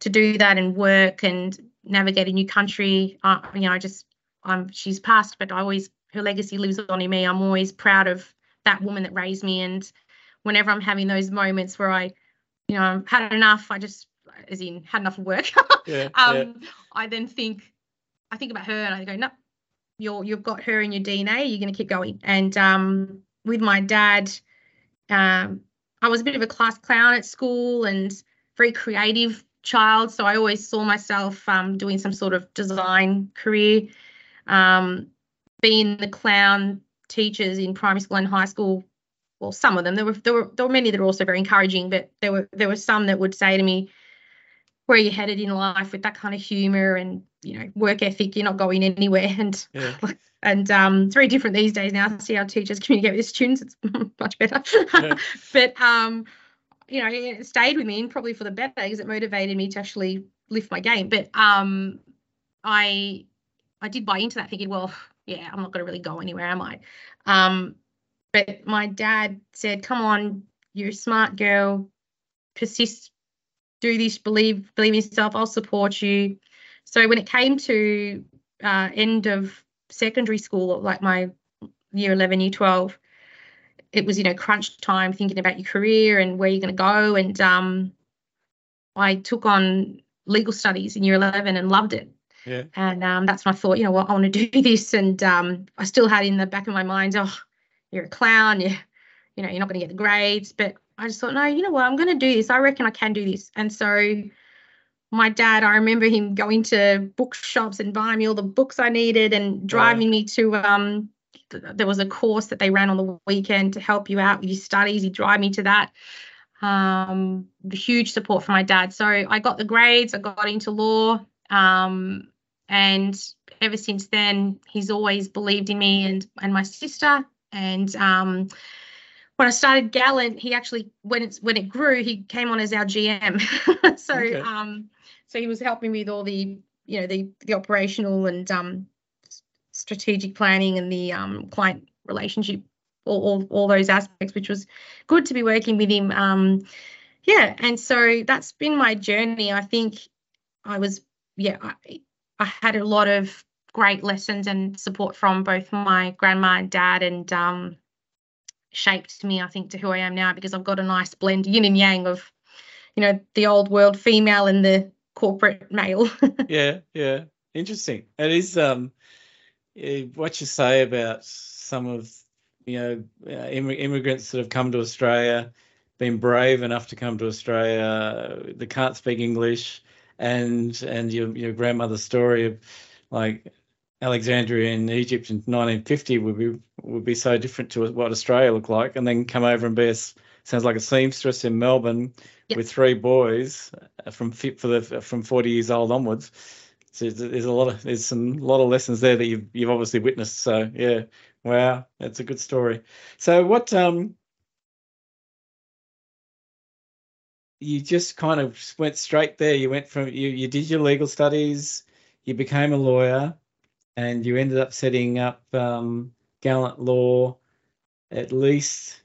to do that and work and navigate a new country, uh, you know, I just, I'm, she's passed, but I always, her legacy lives on in me. I'm always proud of that woman that raised me. And whenever I'm having those moments where I, you know, I've had enough, I just, as in, had enough of work. yeah, um, yeah. I then think, I think about her and I go, no, you're you've got her in your DNA. You're going to keep going. And um, with my dad, um, I was a bit of a class clown at school and very creative child. So I always saw myself um, doing some sort of design career. Um, being the clown teachers in primary school and high school, well, some of them there were there were there were many that were also very encouraging, but there were there were some that would say to me, "Where are you headed in life with that kind of humour and you know work ethic? You're not going anywhere." And yeah. and um, it's very different these days now. See how teachers communicate with students; it's much better. Yeah. but um, you know, it stayed with me and probably for the better because it motivated me to actually lift my game. But um, I I did buy into that thinking, well, yeah, I'm not going to really go anywhere, am I? Um, but my dad said, come on, you're a smart girl, persist, do this, believe believe in yourself, I'll support you. So when it came to uh, end of secondary school, like my year 11, year 12, it was, you know, crunch time thinking about your career and where you're going to go. And um, I took on legal studies in year 11 and loved it. Yeah. And um, that's when I thought, you know what, I want to do this. And um, I still had in the back of my mind, oh, you're a clown, you, you know, you're not going to get the grades. But I just thought, no, you know what, I'm going to do this. I reckon I can do this. And so my dad, I remember him going to bookshops and buying me all the books I needed and driving me to um there was a course that they ran on the weekend to help you out with your studies. He'd drive me to that. Um, huge support from my dad. So I got the grades, I got into law. Um, and ever since then, he's always believed in me and and my sister. And um, when I started Gallant, he actually when it's when it grew, he came on as our GM. so okay. um, so he was helping me with all the you know the the operational and um strategic planning and the um, client relationship, all, all, all those aspects, which was good to be working with him. Um, yeah, and so that's been my journey. I think I was, yeah, I, I had a lot of great lessons and support from both my grandma and dad, and um, shaped me, I think, to who I am now because I've got a nice blend, yin and yang of, you know, the old world female and the corporate male. yeah, yeah, interesting. It is. Um, what you say about some of you know uh, immigrants that have come to Australia, been brave enough to come to Australia, they can't speak English, and and your your grandmother's story of like Alexandria in Egypt in 1950 would be would be so different to what Australia looked like, and then come over and be a, sounds like a seamstress in Melbourne yep. with three boys uh, from for the from 40 years old onwards so there's a lot of there's some lot of lessons there that you've you've obviously witnessed. So yeah, wow, that's a good story. So what um you just kind of went straight there. You went from you you did your legal studies, you became a lawyer, and you ended up setting up um, Gallant Law at least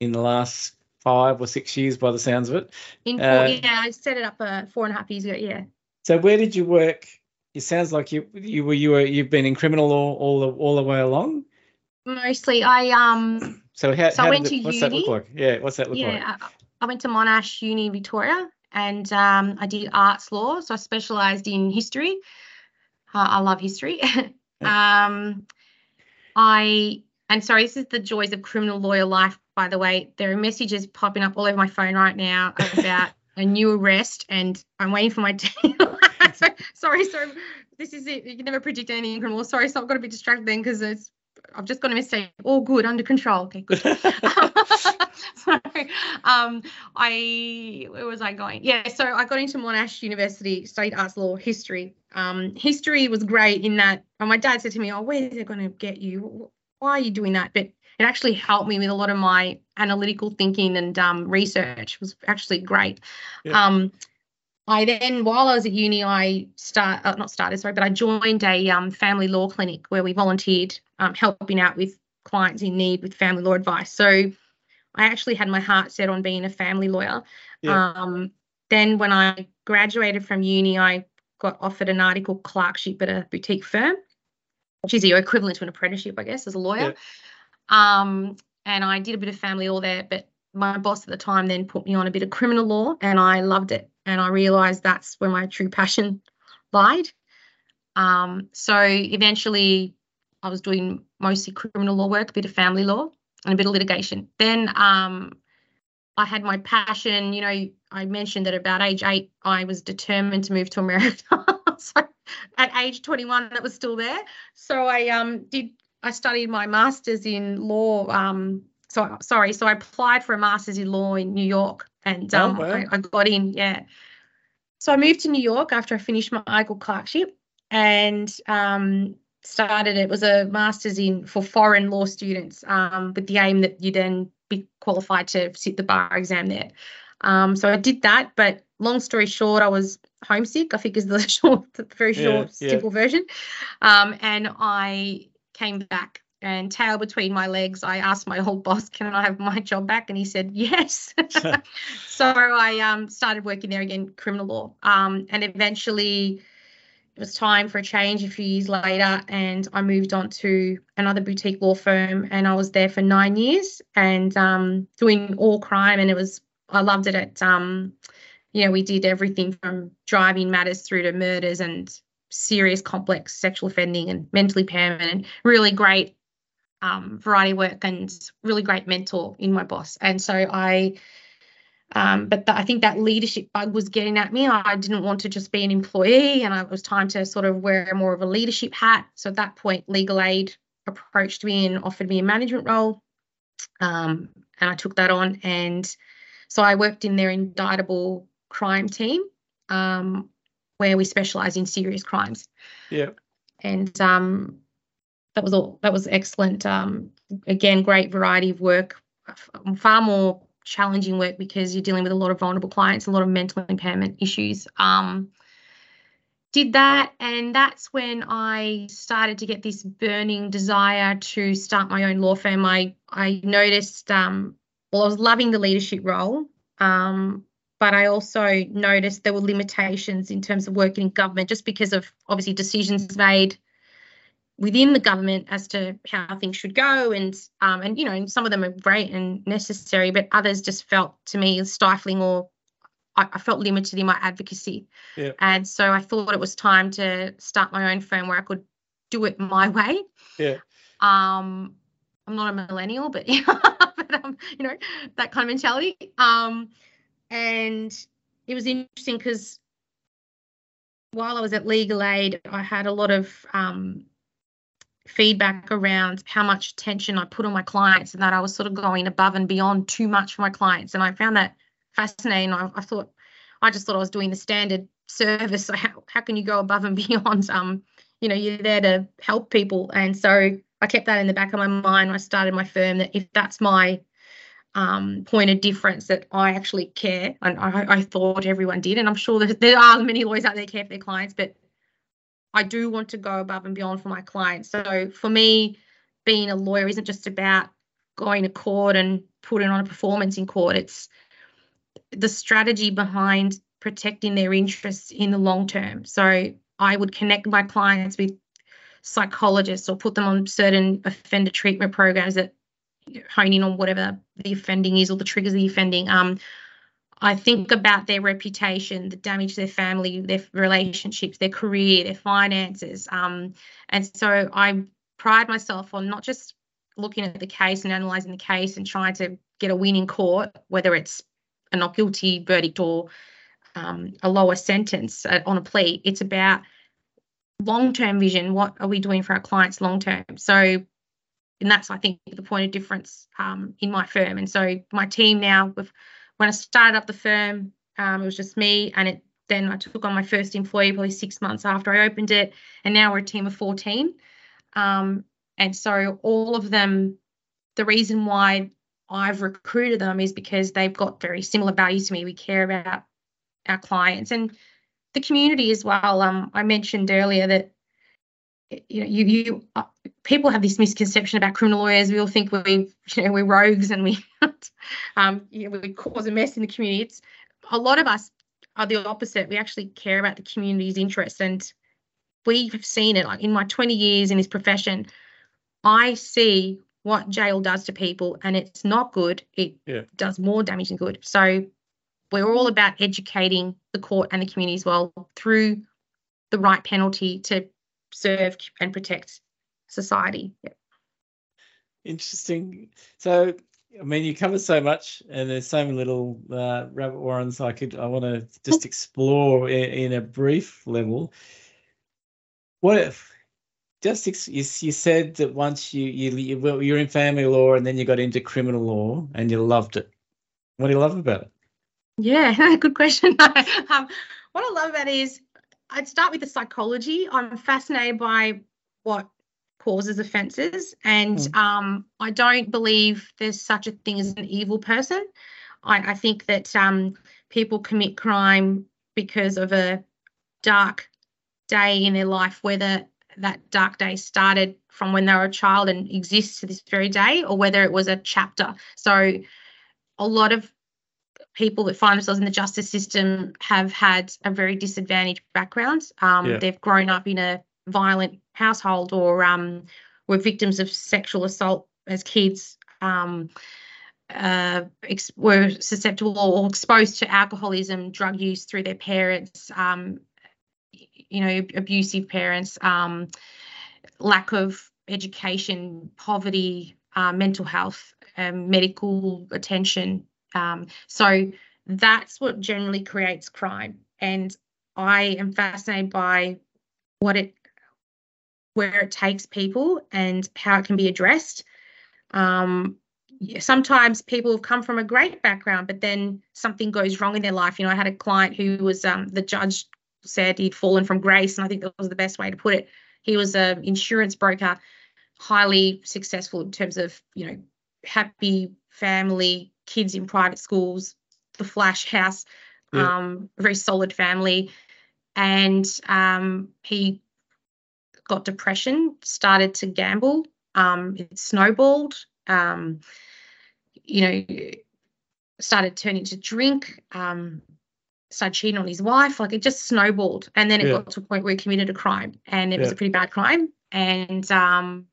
in the last five or six years by the sounds of it. In four, uh, yeah, I set it up uh, four and a half years ago. Yeah. So where did you work? It sounds like you you were you were you've been in criminal law all the all the way along. Mostly, I um. So how, so how I went it, to what's uni. that look like? Yeah, what's that look yeah, like? I, I went to Monash Uni Victoria, and um, I did arts law. So I specialised in history. Uh, I love history. um, I and sorry, this is the joys of criminal lawyer life. By the way, there are messages popping up all over my phone right now about a new arrest, and I'm waiting for my team. so, sorry, sorry. This is it. You can never predict anything in criminal. Sorry, so I've got to be distracted then because it's. I've just got a mistake. All good, under control. Okay, good. so, um, I where was I going? Yeah, so I got into Monash University, studied arts law, history. Um, history was great in that. And my dad said to me, "Oh, where is it going to get you? Why are you doing that?" But it actually helped me with a lot of my analytical thinking and um, research. It was actually great. Yeah. Um, I then, while I was at uni, I start uh, not started, sorry, but I joined a um, family law clinic where we volunteered, um, helping out with clients in need with family law advice. So I actually had my heart set on being a family lawyer. Yeah. Um, then when I graduated from uni, I got offered an article clerkship at a boutique firm, which is the equivalent to an apprenticeship, I guess, as a lawyer. Yeah. Um, and I did a bit of family law there, but my boss at the time then put me on a bit of criminal law and I loved it. And I realized that's where my true passion lied. Um, so eventually I was doing mostly criminal law work, a bit of family law and a bit of litigation. Then um, I had my passion, you know, I mentioned that about age eight, I was determined to move to America. so at age 21, that was still there. So I um, did I studied my master's in law. Um, so sorry, so I applied for a master's in law in New York, and oh, um, oh, wow. I, I, got in. Yeah. So I moved to New York after I finished my IGL clerkship, and um, started. It was a master's in for foreign law students, um, with the aim that you then be qualified to sit the bar exam there. Um, so I did that, but long story short, I was homesick. I think is the short, very short, yeah, yeah. simple version. Um, and I came back and tail between my legs, I asked my old boss, "Can I have my job back?" And he said yes. so I um, started working there again, criminal law, um, and eventually it was time for a change a few years later and i moved on to another boutique law firm and i was there for nine years and um, doing all crime and it was i loved it at um, you know we did everything from driving matters through to murders and serious complex sexual offending and mentally impairment and really great um, variety work and really great mentor in my boss and so i um, but the, I think that leadership bug was getting at me. I didn't want to just be an employee, and it was time to sort of wear more of a leadership hat. So at that point, Legal Aid approached me and offered me a management role, um, and I took that on. And so I worked in their indictable crime team, um, where we specialise in serious crimes. Yeah. And um, that was all. That was excellent. Um, again, great variety of work. Far more challenging work because you're dealing with a lot of vulnerable clients, a lot of mental impairment issues. Um, did that, and that's when I started to get this burning desire to start my own law firm. I I noticed, um, well, I was loving the leadership role, um, but I also noticed there were limitations in terms of working in government, just because of obviously decisions made within the government as to how things should go. And um, and you know some of them are great and necessary but others just felt to me stifling or I, I felt limited in my advocacy. Yeah. and so I thought it was time to start my own firm where I could do it my way. Yeah. Um I'm not a millennial but but um, you know that kind of mentality. Um and it was interesting because while I was at Legal Aid, I had a lot of um, feedback around how much attention I put on my clients and that I was sort of going above and beyond too much for my clients. And I found that fascinating. I, I thought, I just thought I was doing the standard service. So how, how can you go above and beyond? Um, you know, you're there to help people. And so I kept that in the back of my mind when I started my firm that if that's my um, point of difference that I actually care, and I, I thought everyone did, and I'm sure there are many lawyers out there care for their clients, but I do want to go above and beyond for my clients. So for me, being a lawyer isn't just about going to court and putting on a performance in court. It's the strategy behind protecting their interests in the long term. So I would connect my clients with psychologists or put them on certain offender treatment programs that hone in on whatever the offending is or the triggers of the offending. Um, I think about their reputation, the damage to their family, their relationships, their career, their finances. Um, and so I pride myself on not just looking at the case and analysing the case and trying to get a win in court, whether it's a not guilty verdict or um, a lower sentence on a plea. It's about long term vision. What are we doing for our clients long term? So, and that's I think the point of difference um, in my firm. And so my team now with when I started up the firm, um, it was just me, and it then I took on my first employee probably six months after I opened it, and now we're a team of 14. Um, and so all of them, the reason why I've recruited them is because they've got very similar values to me. We care about our clients and the community as well. Um, I mentioned earlier that you know you you people have this misconception about criminal lawyers. We all think we you know we're rogues and we um you know, we cause a mess in the community. It's a lot of us are the opposite. We actually care about the community's interests and we have seen it like in my 20 years in this profession. I see what jail does to people and it's not good. It yeah. does more damage than good. So we're all about educating the court and the community as well through the right penalty to serve and protect society. Yeah. Interesting. So, I mean, you cover so much, and there's so many little uh, rabbit warrens I could I want to just explore in, in, a brief level. What if just you, you said that once you you well, you're in family law and then you got into criminal law and you loved it. What do you love about it? Yeah, good question. um, what I love about it is I'd start with the psychology. I'm fascinated by what causes offences, and Mm. um, I don't believe there's such a thing as an evil person. I, I think that um, people commit crime because of a dark day in their life, whether that dark day started from when they were a child and exists to this very day, or whether it was a chapter. So, a lot of people that find themselves in the justice system have had a very disadvantaged background. Um, Yeah. They've grown up in a violent household or um, were victims of sexual assault as kids. Um, uh, ex- were susceptible or exposed to alcoholism, drug use through their parents, um, you know, abusive parents, um, lack of education, poverty, uh, mental health, medical attention. Um, so that's what generally creates crime. And I am fascinated by what it, where it takes people and how it can be addressed. Um, sometimes people have come from a great background, but then something goes wrong in their life. You know, I had a client who was um, the judge said he'd fallen from grace, and I think that was the best way to put it. He was an insurance broker, highly successful in terms of you know happy family, kids in private schools, the flash house, Yeah. um, very solid family, and um, he got depression, started to gamble. Um, it snowballed. Um, you know, started turning to drink. Um, started cheating on his wife. Like it just snowballed, and then it Yeah. got to a point where he committed a crime, and it was a pretty bad crime. And um,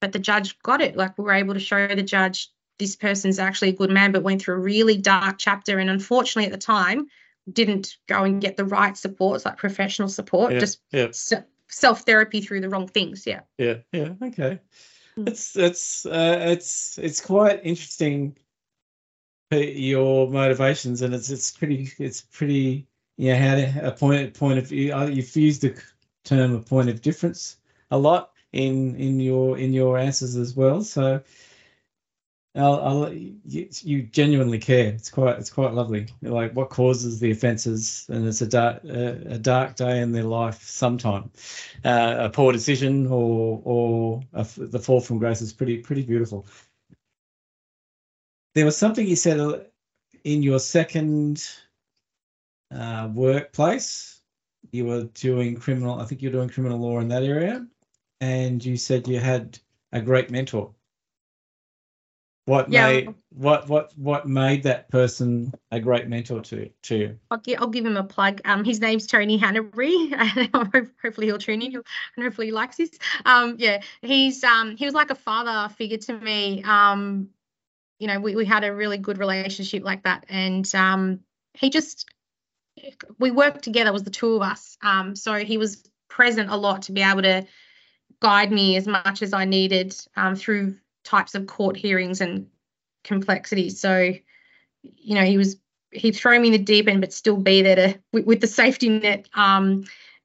but the judge got it. Like we were able to show the judge this person's actually a good man, but went through a really dark chapter, and unfortunately at the time didn't go and get the right supports, like professional support, Yeah. just Yeah. Self therapy through the wrong things. Yeah. Yeah, yeah, okay. Mm. It's it's uh, it's it's quite interesting uh, your motivations, and it's it's pretty it's pretty yeah how to, a point point of view. uh, You've used the term a point of difference a lot in in your in your answers as well. So I'll, I'll you, you genuinely care. It's quite it's quite lovely. Like what causes the offences, and it's a dark a, a dark day in their life sometime uh, a poor decision or or a the fall from grace is pretty pretty beautiful. There was something you said uh, in your second uh, workplace. You were doing criminal. I think you're doing criminal law in that area, and you said you had a great mentor. What Yeah. made what what what made that person a great mentor to to you? I'll give, I'll give him a plug. Um, his name's Tony Hanbury. hopefully he'll tune in, and hopefully he likes this. Um, yeah, he's um, he was like a father figure to me. Um, you know, we, we had a really good relationship like that, and um, he just we worked together. It was the two of us. Um, so he was present a lot to be able to guide me as much as I needed um, through types of court hearings and complexities. So, you know, he was he'd throw me in the deep end, but still be there to with, with the safety net. Um,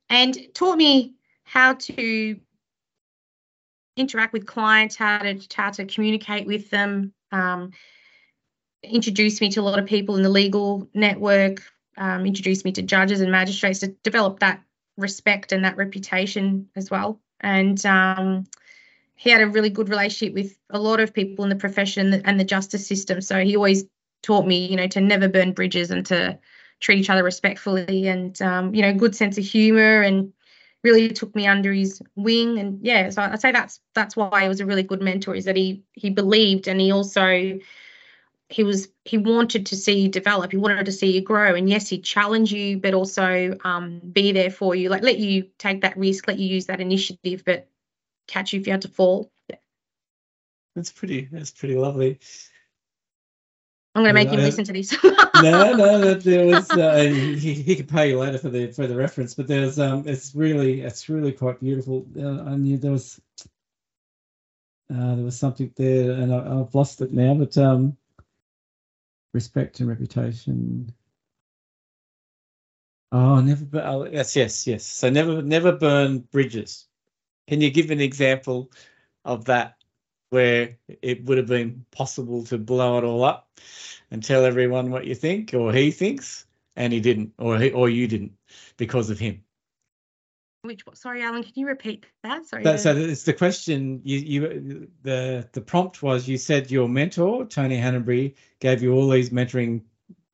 and taught me how to interact with clients, how to how to communicate with them. Um, introduced me to a lot of people in the legal network. Um, introduced me to judges and magistrates to develop that respect and that reputation as well. And um, he had a really good relationship with a lot of people in the profession and the justice system. So he always taught me, you know, to never burn bridges and to treat each other respectfully and, um, you know, good sense of humor and really took me under his wing. And yeah, so I'd say that's that's why he was a really good mentor is that he he believed and he also he was he wanted to see you develop he wanted to see you grow and yes he'd challenge you but also um, be there for you like let you take that risk let you use that initiative but catch you if you had to fall That's pretty. That's pretty lovely. i'm going to make him Yeah, listen to this no, no, that there was. Uh, he, he could pay you later for the for the reference, but there's um, it's really it's really quite beautiful. Uh, I knew there was uh, there was something there, and I, I've lost it now. But um, respect and reputation. Oh, never. bur- Oh, yes, yes, yes. So never, never burn bridges. Can you give an example of that where it would have been possible to blow it all up and tell everyone what you think or he thinks, and he didn't, or he, or you didn't, because of him? Which sorry, Alan, can you repeat that? Sorry. That, so it's the question. You, you, the the prompt was you said your mentor Tony Hannabury gave you all these mentoring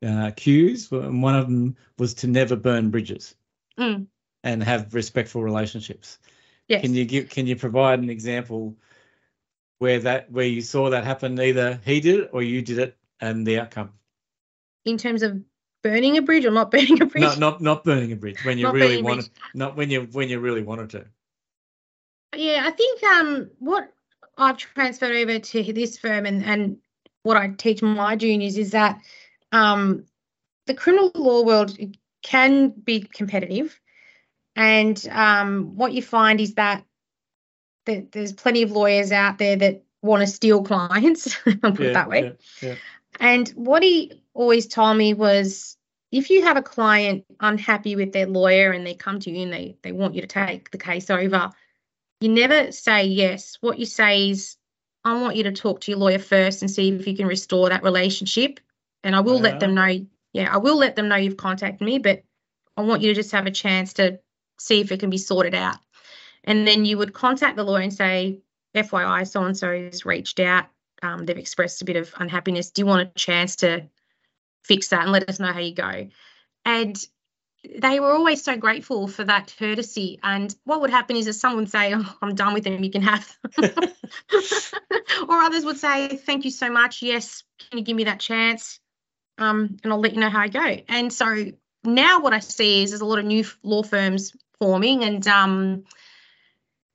uh, cues, and one of them was to never burn bridges Mm. and have respectful relationships. Yes. Can you give? Can you provide an example where that where you saw that happen? Either he did it or you did it, and the outcome. in terms of burning a bridge or not burning a bridge? Not not not burning a bridge when you Not really wanted. bridge. Not when you when you really wanted to. Yeah, I think um what I've transferred over to this firm and and what I teach my juniors is that um the criminal law world can be competitive, and um what you find is that that there's plenty of lawyers out there that want to steal clients. I'll put it that way. Yeah, yeah. And what he always told me was if you have a client unhappy with their lawyer and they come to you and they, they want you to take the case over, you never say yes. What you say is, I want you to talk to your lawyer first and see if you can restore that relationship. And I will let them know, yeah, I will let them know you've contacted me, but I want you to just have a chance to see if it can be sorted out. And then you would contact the lawyer and say, FYI, so and so has reached out um, they've expressed a bit of unhappiness. Do you want a chance to fix that and let us know how you go? And they were always so grateful for that courtesy. And what would happen is that someone would say, oh, I'm done with them, you can have or others would say, Thank you so much. Yes, can you give me that chance? Um, and I'll let you know how I go. And so now what I see is there's a lot of new law firms forming and um,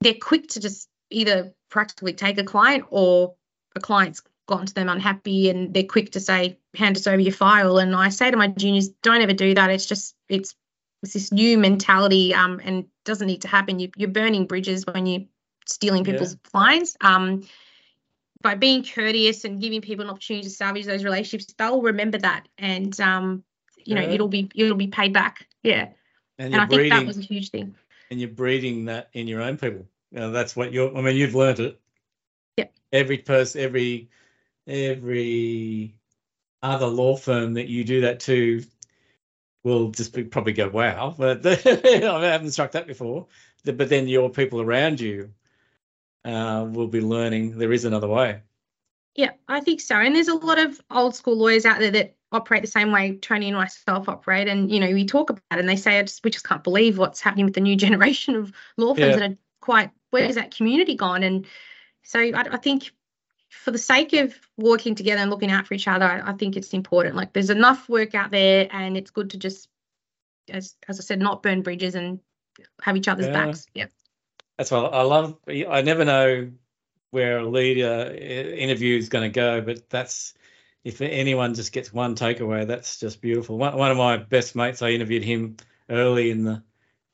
they're quick to just either practically take a client or a client's gone to them unhappy and they're quick to say hand us over your file. And i say to my juniors don't ever do that. It's just it's it's this new mentality um and doesn't need to happen. You, you're burning bridges when you're stealing Yeah. people's clients. Um by being courteous and giving people an opportunity to salvage those relationships they'll remember that. And um you know Yeah. it'll be it'll be paid back yeah And and i think that was a huge thing and you're breeding that in your own people. You know, that's what you're. I mean, you've learnt it. Yep. Every person, every every other law firm that you do that to will just be, probably go, "Wow!" But I haven't struck that before. But then your people around you uh, will be learning there is another way. Yeah, I think so. And there's a lot of old school lawyers out there that operate the same way Tony and myself operate. And, you know, we talk about it and they say, I just, we just can't believe what's happening with the new generation of law firms Yeah. that are quite, where's that community gone? And so I, I think for the sake of working together and looking out for each other, I, I think it's important. Like there's enough work out there and it's good to just, as, as I said, not burn bridges and have each other's Yeah. backs. Yeah. That's why I love. I never know where a leader eh, interview is going to go, but that's if anyone just gets one takeaway, that's just beautiful. One, one of my best mates, I interviewed him early in the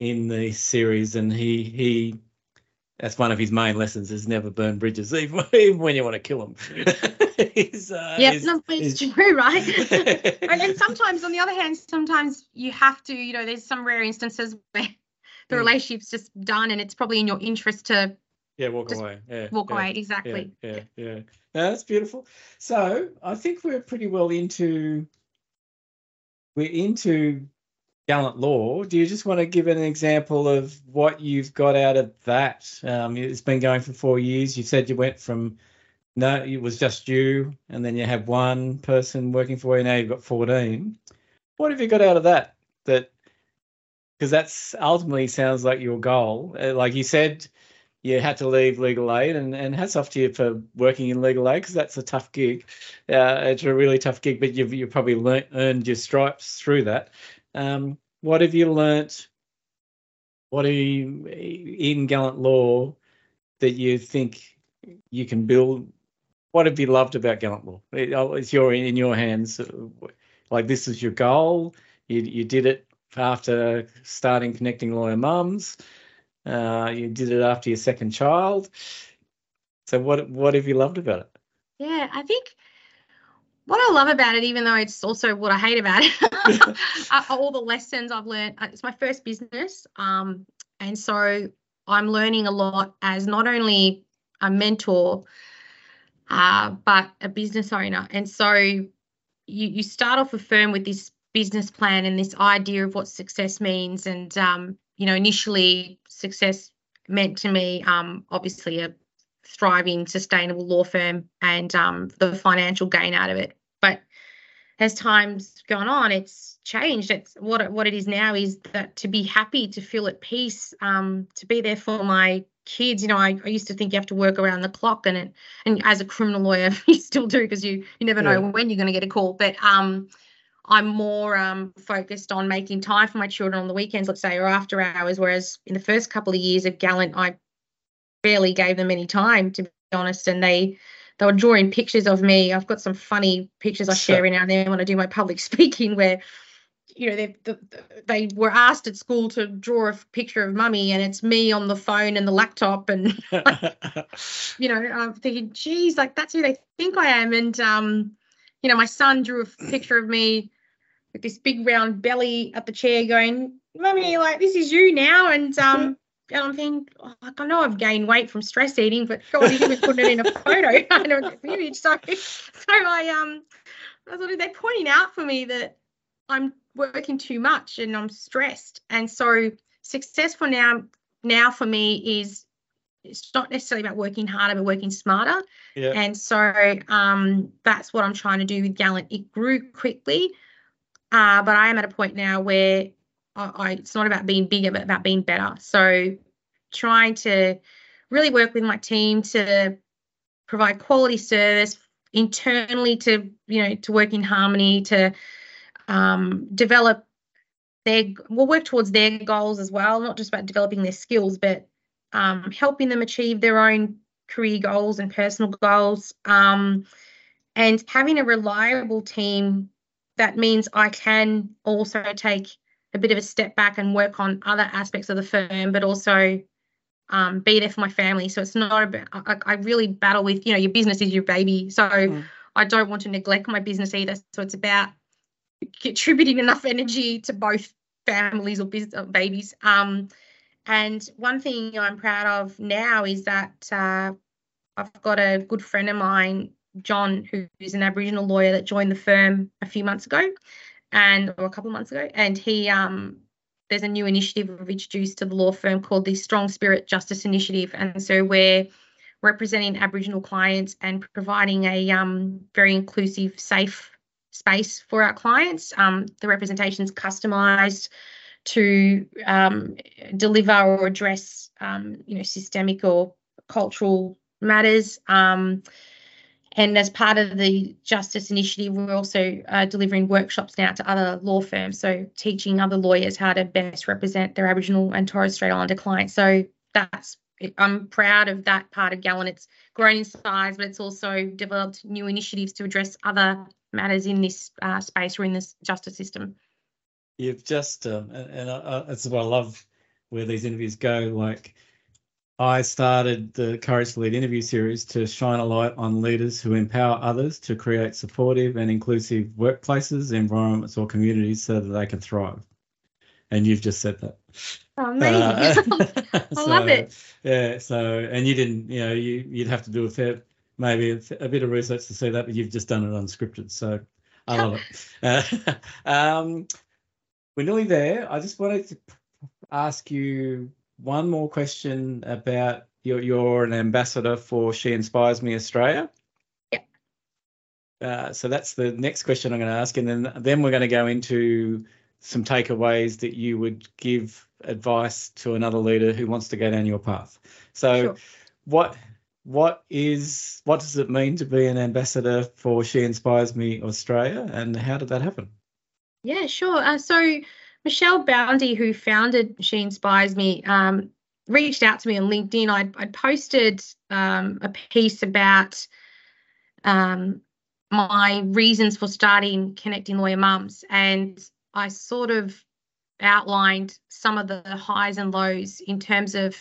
in the series, and he he that's one of his main lessons is never burn bridges, even, even when you want to kill them. He's, uh, Yeah, he's- no, it's he's- true, right? and, and sometimes on the other hand sometimes you have to you know there's some rare instances where the Mm. relationship's just done and it's probably in your interest to yeah, walk just away. Yeah, walk yeah. away exactly yeah, yeah. No, that's beautiful. So I think we're pretty well into we're into gallant law. Do you just want to give an example of what you've got out of that? Um, it's been going for four years. You said you went from no, it was just you, and then you have one person working for you. Now you've got fourteen. What have you got out of that? That because that's ultimately sounds like your goal. Uh, Like you said, you had to leave legal aid, and, and hats off to you for working in legal aid because that's a tough gig. Uh, it's a really tough gig, but you've you probably learnt, earned your stripes through that. Um, what have you learnt? What are you in gallant law that you think you can build? What have you loved about gallant law? It- oh, It's your in your hands. Like this is your goal. You you did it after starting connecting lawyer mums. Uh, you did it after your second child. So what what have you loved about it? yeah i think what i love about it even though it's also what i hate about it are all the lessons i've learned Uh, it's my first business um, and so i'm learning a lot as not only a mentor uh, but a business owner and so you, you start off a firm with this business plan and this idea of what success means and um, you know, initially success meant to me, um, obviously a thriving, sustainable law firm and um, the financial gain out of it. But as time's gone on, it's changed. It's what it, what it is now is that to be happy, to feel at peace, um, to be there for my kids. You know, I, I used to think you have to work around the clock, and it, and as a criminal lawyer, you still do because you you never know yeah. when you're going to get a call. But um, I'm more um, focused on making time for my children on the weekends, let's say, or after hours. Whereas in the first couple of years of Gallant, I barely gave them any time, to be honest. And they they were drawing pictures of me. I've got some funny pictures I share in now and then when I do my public speaking, where you know they they were asked at school to draw a picture of mummy, and it's me on the phone and the laptop, and you know I'm thinking, geez, like that's who they think I am. And um, you know, my son drew a picture of me with this big round belly at the chair going, Mummy, like this is you now. And um and I'm thinking, oh, like I know I've gained weight from stress eating, but God, he didn't put it in a photo and an image. So so I um I thought they're pointing out for me that I'm working too much and I'm stressed. And so successful now now for me is it's not necessarily about working harder but working smarter yeah. and so um, that's what i'm trying to do with gallant it grew quickly uh, but I am at a point now where I, I, it's not about being bigger, but about being better. So trying to really work with my team to provide quality service internally to you know to work in harmony to um, develop their we'll work towards their goals as well not just about developing their skills but um, helping them achieve their own career goals and personal goals um, and having a reliable team that means I can also take a bit of a step back and work on other aspects of the firm, but also um, be there for my family. So it's not about, I, I, really battle with, you know, your business is your baby. So mm. I don't want to neglect my business either. So it's about contributing enough energy to both families or business, or babies. Um, and one thing I'm proud of now is that uh, I've got a good friend of mine John, who's an Aboriginal lawyer that joined the firm a few months ago, and or a couple of months ago, and he um there's a new initiative we've introduced to the law firm called the Strong Spirit Justice Initiative, and so we're representing Aboriginal clients and providing a um, very inclusive, safe space for our clients. Um, the representation is customised to um, deliver or address, um, you know, systemic or cultural matters. Um, and as part of the Justice Initiative, we're also uh, delivering workshops now to other law firms, so teaching other lawyers how to best represent their Aboriginal and Torres Strait Islander clients. So that's I'm proud of that part of Gallant. It's grown in size, but it's also developed new initiatives to address other matters in this uh, space or in this justice system. You've just, um, and, and I, that's what I love where these interviews go. Like I started the Courage to Lead interview series to shine a light on leaders who empower others to create supportive and inclusive workplaces, environments, or communities so that they can thrive. And you've just said that. Oh, amazing. Uh, I so, love it. Yeah. So, and you didn't, you know, you, you'd have to do a fair, maybe a, a bit of research to see that, but you've just done it unscripted. So I love it. Uh, um, we're nearly there. I just wanted to ask you one more question about you're, you're an ambassador for She Inspires Me Australia. Yeah. Uh, so that's the next question I'm going to ask, and then then we're going to go into some takeaways that you would give advice to another leader who wants to go down your path. So, sure. what what is what does it mean to be an ambassador for She Inspires Me Australia, and how did that happen? Yeah, sure. Uh, so Michelle Boundy, who founded She Inspires Me, um, reached out to me on LinkedIn. I'd, I'd posted um, a piece about um, my reasons for starting Connecting Lawyer Mums, and I sort of outlined some of the highs and lows in terms of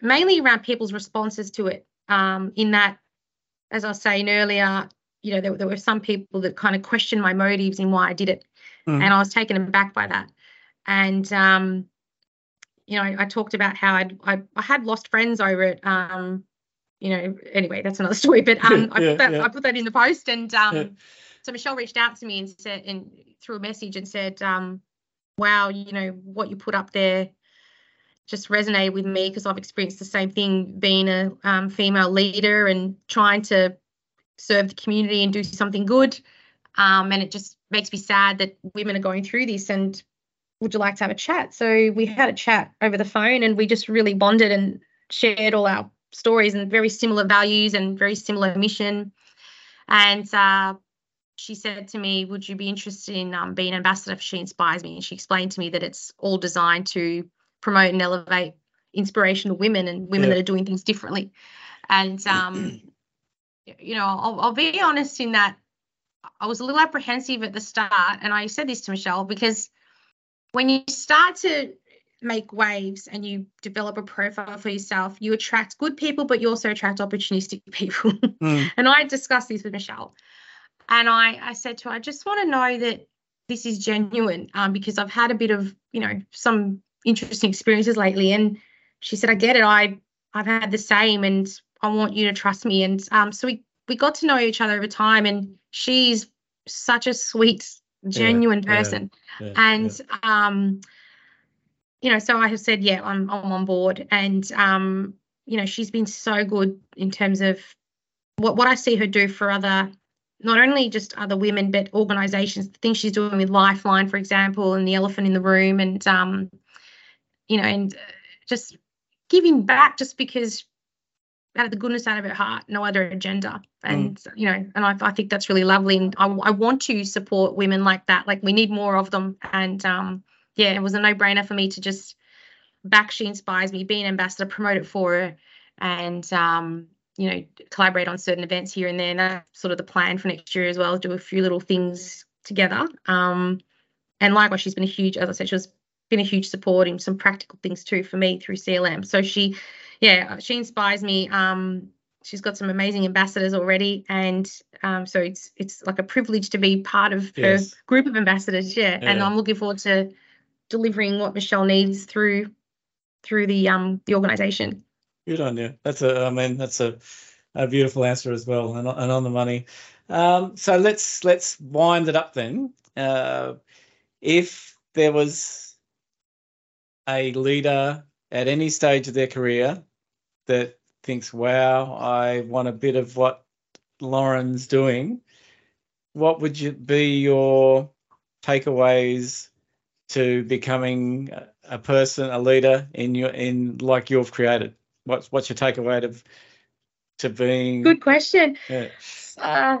mainly around people's responses to it. Um, in that, as I was saying earlier, you know, there, there were some people that kind of questioned my motives in why I did it mm. and I was taken aback by that. And um, you know, I, I talked about how I'd, I, I had lost friends over it. Um, you know, anyway, that's another story. But um, I, put that, yeah. I put that in the post, and um, yeah. so Michelle reached out to me and said, and through a message and said, um, wow, you know, what you put up there just resonated with me because I've experienced the same thing being a um, female leader and trying to serve the community and do something good. Um, and it just makes me sad that women are going through this. And would you like to have a chat? So we had a chat over the phone and we just really bonded and shared all our stories and very similar values and very similar mission. And uh, she said to me, Would you be interested in um, being an ambassador for She Inspires Me? And she explained to me that it's all designed to promote and elevate inspirational women and women yeah. that are doing things differently. And um, you know, I'll, I'll be honest in that I was a little apprehensive at the start, and I said this to Michelle because when you start to make waves and you develop a profile for yourself, you attract good people, but you also attract opportunistic people. Mm. and I discussed this with Michelle. And I, I said to her, I just want to know that this is genuine um, because I've had a bit of, you know, some interesting experiences lately. And she said, I get it. I I've had the same and I want you to trust me. And um, so we we got to know each other over time and she's such a sweet, genuine yeah, person. Yeah, and um, you know, so I have said, yeah, I'm I'm on board. And um, you know, she's been so good in terms of what what I see her do for other not only just other women but organizations the things she's doing with lifeline for example and the elephant in the room and um you know, and just giving back just because out of the goodness out of her heart, no other agenda. Mm. And, mm. you know, and I, I, think that's really lovely. And I, I, want to support women like that. Like we need more of them. And um, yeah, it was a no brainer for me to just back She Inspires Me, be an ambassador, promote it for her, and, um, you know, collaborate on certain events here and there. And that's sort of the plan for next year as well, do a few little things together. Um, and likewise, she's been a huge, as I said, she's been a huge support in some practical things too for me through CLM. So she, yeah, she inspires me. Um, she's got some amazing ambassadors already, and um, so it's it's like a privilege to be part of yes. her group of ambassadors. Yeah. yeah, and I'm looking forward to delivering what Michelle needs through through the um the organisation. Good on you. That's a, I mean, that's a, a beautiful answer as well, and, and on the money. Um, so let's let's wind it up then. Uh, if there was a leader at any stage of their career that thinks, wow, I want a bit of what Lauren's doing, what would you be your takeaways to becoming a person, a leader in your in like you've created? What's what's your takeaway to to being? Good question. Yeah. Uh,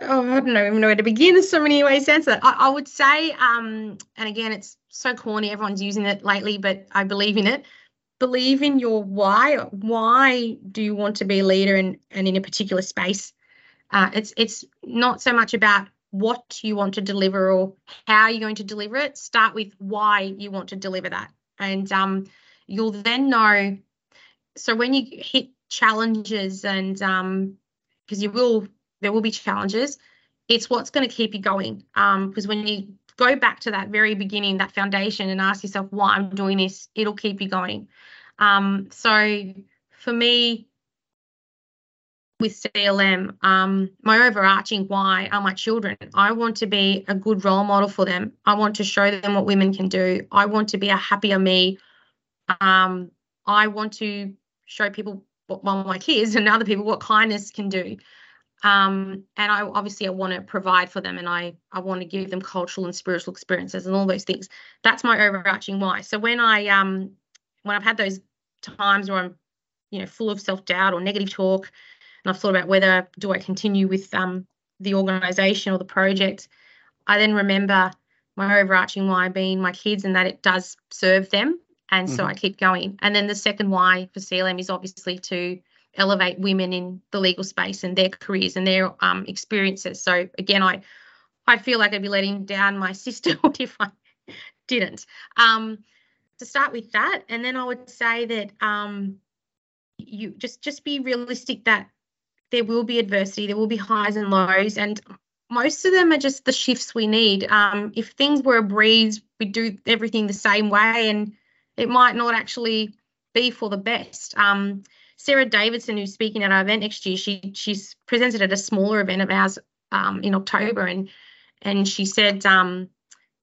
oh, I don't know, even know where to begin. There's so many ways to answer that. I, I would say, um, and again, it's so corny. Everyone's using it lately, but I believe in it. Believe in your why. Why do you want to be a leader and, and in a particular space? Uh, it's it's not so much about what you want to deliver or how you're going to deliver it. Start with why you want to deliver that, and um, you'll then know. So when you hit challenges and um, because you will there will be challenges. It's what's going to keep you going. Um, because when you go back to that very beginning, that foundation, and ask yourself why I'm doing this, it'll keep you going. Um, so for me, with CLM, um, my overarching why are my children. I want to be a good role model for them. I want to show them what women can do. I want to be a happier me. Um, I want to show people, well, my kids and other people, what kindness can do um, and I obviously I want to provide for them, and I I want to give them cultural and spiritual experiences and all those things. That's my overarching why. So when I um when I've had those times where I'm you know full of self doubt or negative talk, and I've thought about whether do I continue with um the organisation or the project, I then remember my overarching why being my kids and that it does serve them, and mm-hmm. so I keep going. And then the second why for CLM is obviously to elevate women in the legal space and their careers and their um, experiences. So again, I I feel like I'd be letting down my sister if I didn't. Um, to start with that, and then I would say that um, you just just be realistic that there will be adversity, there will be highs and lows, and most of them are just the shifts we need. Um, if things were a breeze, we'd do everything the same way, and it might not actually be for the best. Um, Sarah Davidson, who's speaking at our event next year, she she's presented at a smaller event of ours um, in October, and and she said um,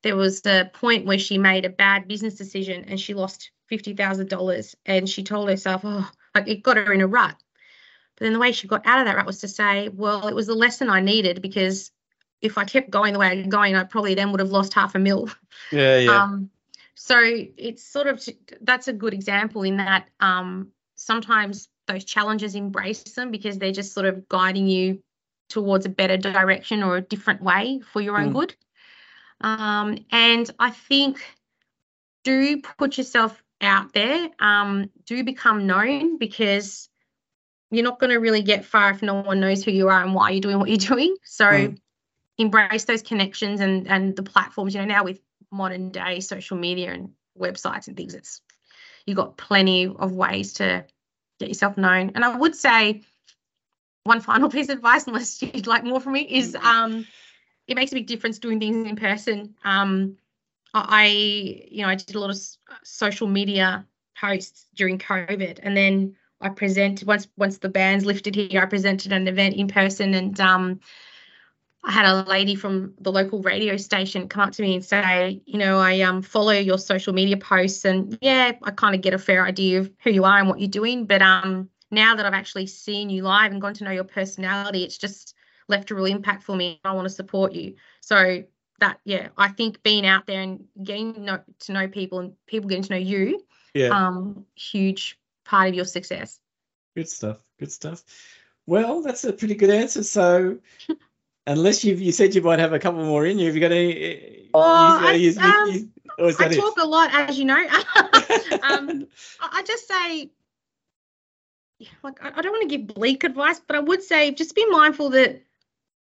there was a point where she made a bad business decision and she lost $50,000 and she told herself, oh, like it got her in a rut. But then the way she got out of that rut was to say, well, it was the lesson I needed because if I kept going the way I'm going, I probably then would have lost half a mil. Yeah, yeah. Um, so it's sort of that's a good example in that um, sometimes those challenges embrace them because they're just sort of guiding you towards a better direction or a different way for your own Mm. good. Um, and I think do put yourself out there, um, do become known because you're not going to really get far if no one knows who you are and why you're doing what you're doing. So Mm. embrace those connections and and the platforms. You know, now with modern day social media and websites and things, it's you've got plenty of ways to get yourself known. And I would say one final piece of advice, unless you'd like more from me, is um, it makes a big difference doing things in person. Um, I, you know, I did a lot of social media posts during COVID, and then I presented once once the bands lifted here. I presented an event in person, and um, I had a lady from the local radio station come up to me and say, you know, I um follow your social media posts, and yeah, I kind of get a fair idea of who you are and what you're doing, but um now that I've actually seen you live and gone to know your personality, it's just left a real impact for me. I want to support you. So that yeah, I think being out there and getting know, to know people and people getting to know you, yeah. um, huge part of your success. Good stuff. Good stuff. Well, that's a pretty good answer. So, unless you you said you might have a couple more in you, have you got any? Oh, I- you- you- um, you- I that it? talk a lot, as you know. um, I just say, like, I I don't want to give bleak advice, but I would say just be mindful that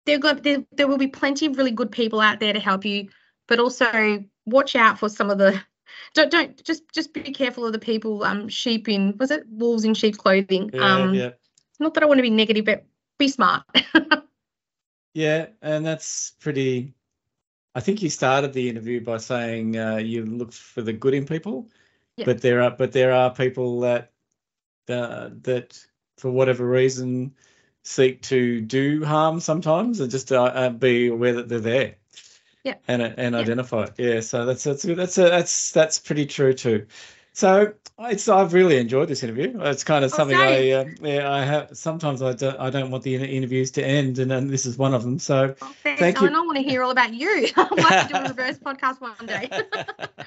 there got there, there will be plenty of really good people out there to help you, but also watch out for some of the don't don't just just be careful of the people um sheep in was it wolves in sheep clothing yeah, um yeah, not that I want to be negative but be smart yeah, and that's pretty. I think you started the interview by saying uh, you look for the good in people, Yeah. but there are but there are people that uh, that for whatever reason seek to do harm sometimes, and just uh, uh, be aware that they're there. Yeah. And and Yeah. identify it. Yeah. So that's that's that's a, that's that's pretty true too. So it's I've really enjoyed this interview. It's kind of Oh, something I same. um, yeah I have sometimes I don't I don't want the interviews to end, and, and this is one of them. So oh. Thank you. and I want to hear all about you like to do a reverse podcast one day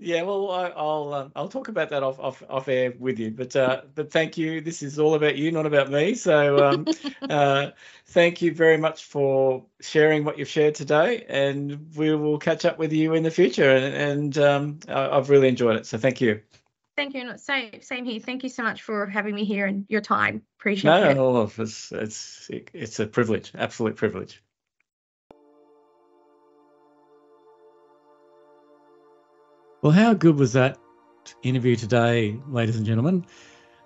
yeah, well, I, I'll um, I'll talk about that off off, off air with you. But uh, but thank you. This is all about you, not about me. So um, uh, thank you very much for sharing what you've shared today, and we will catch up with you in the future. And, and um, I, I've really enjoyed it. So thank you. Thank you. Same, same here. Thank you so much for having me here and your time. Appreciate No, it. no, no, it's it's it's a privilege, absolute privilege. Well, how good was that interview today, ladies and gentlemen?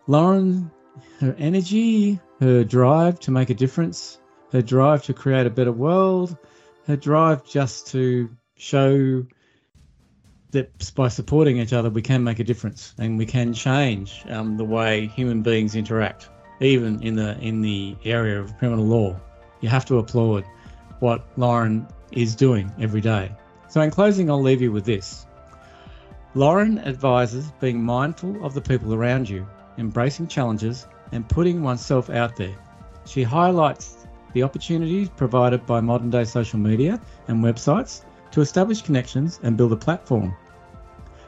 Lauren, her energy, her drive to make a difference, her drive to create a better world, her drive just to show that by supporting each other, we can make a difference and we can change um, the way human beings interact even in the in the area of criminal law. You have to applaud what Lauren is doing every day. So in closing, I'll leave you with this. Lauren advises being mindful of the people around you, embracing challenges, and putting oneself out there. She highlights the opportunities provided by modern day social media and websites to establish connections and build a platform.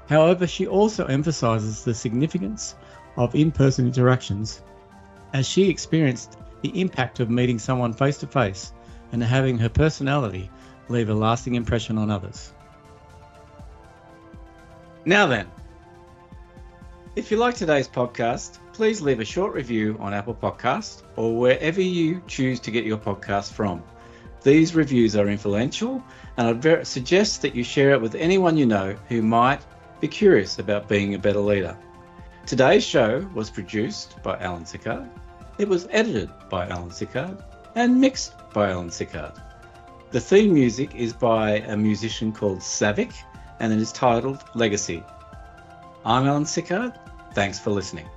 However, she also emphasizes the significance of in person interactions as she experienced the impact of meeting someone face to face and having her personality leave a lasting impression on others. Now then, if you like today's podcast, please leave a short review on Apple Podcast or wherever you choose to get your podcast from. These reviews are influential, and I'd ver- suggest that you share it with anyone you know who might be curious about being a better leader. Today's show was produced by Alan Sickard. It was edited by Alan Sickard and mixed by Alan Sickard. The theme music is by a musician called Savick and it is titled Legacy. I'm Alan Sickard. Thanks for listening.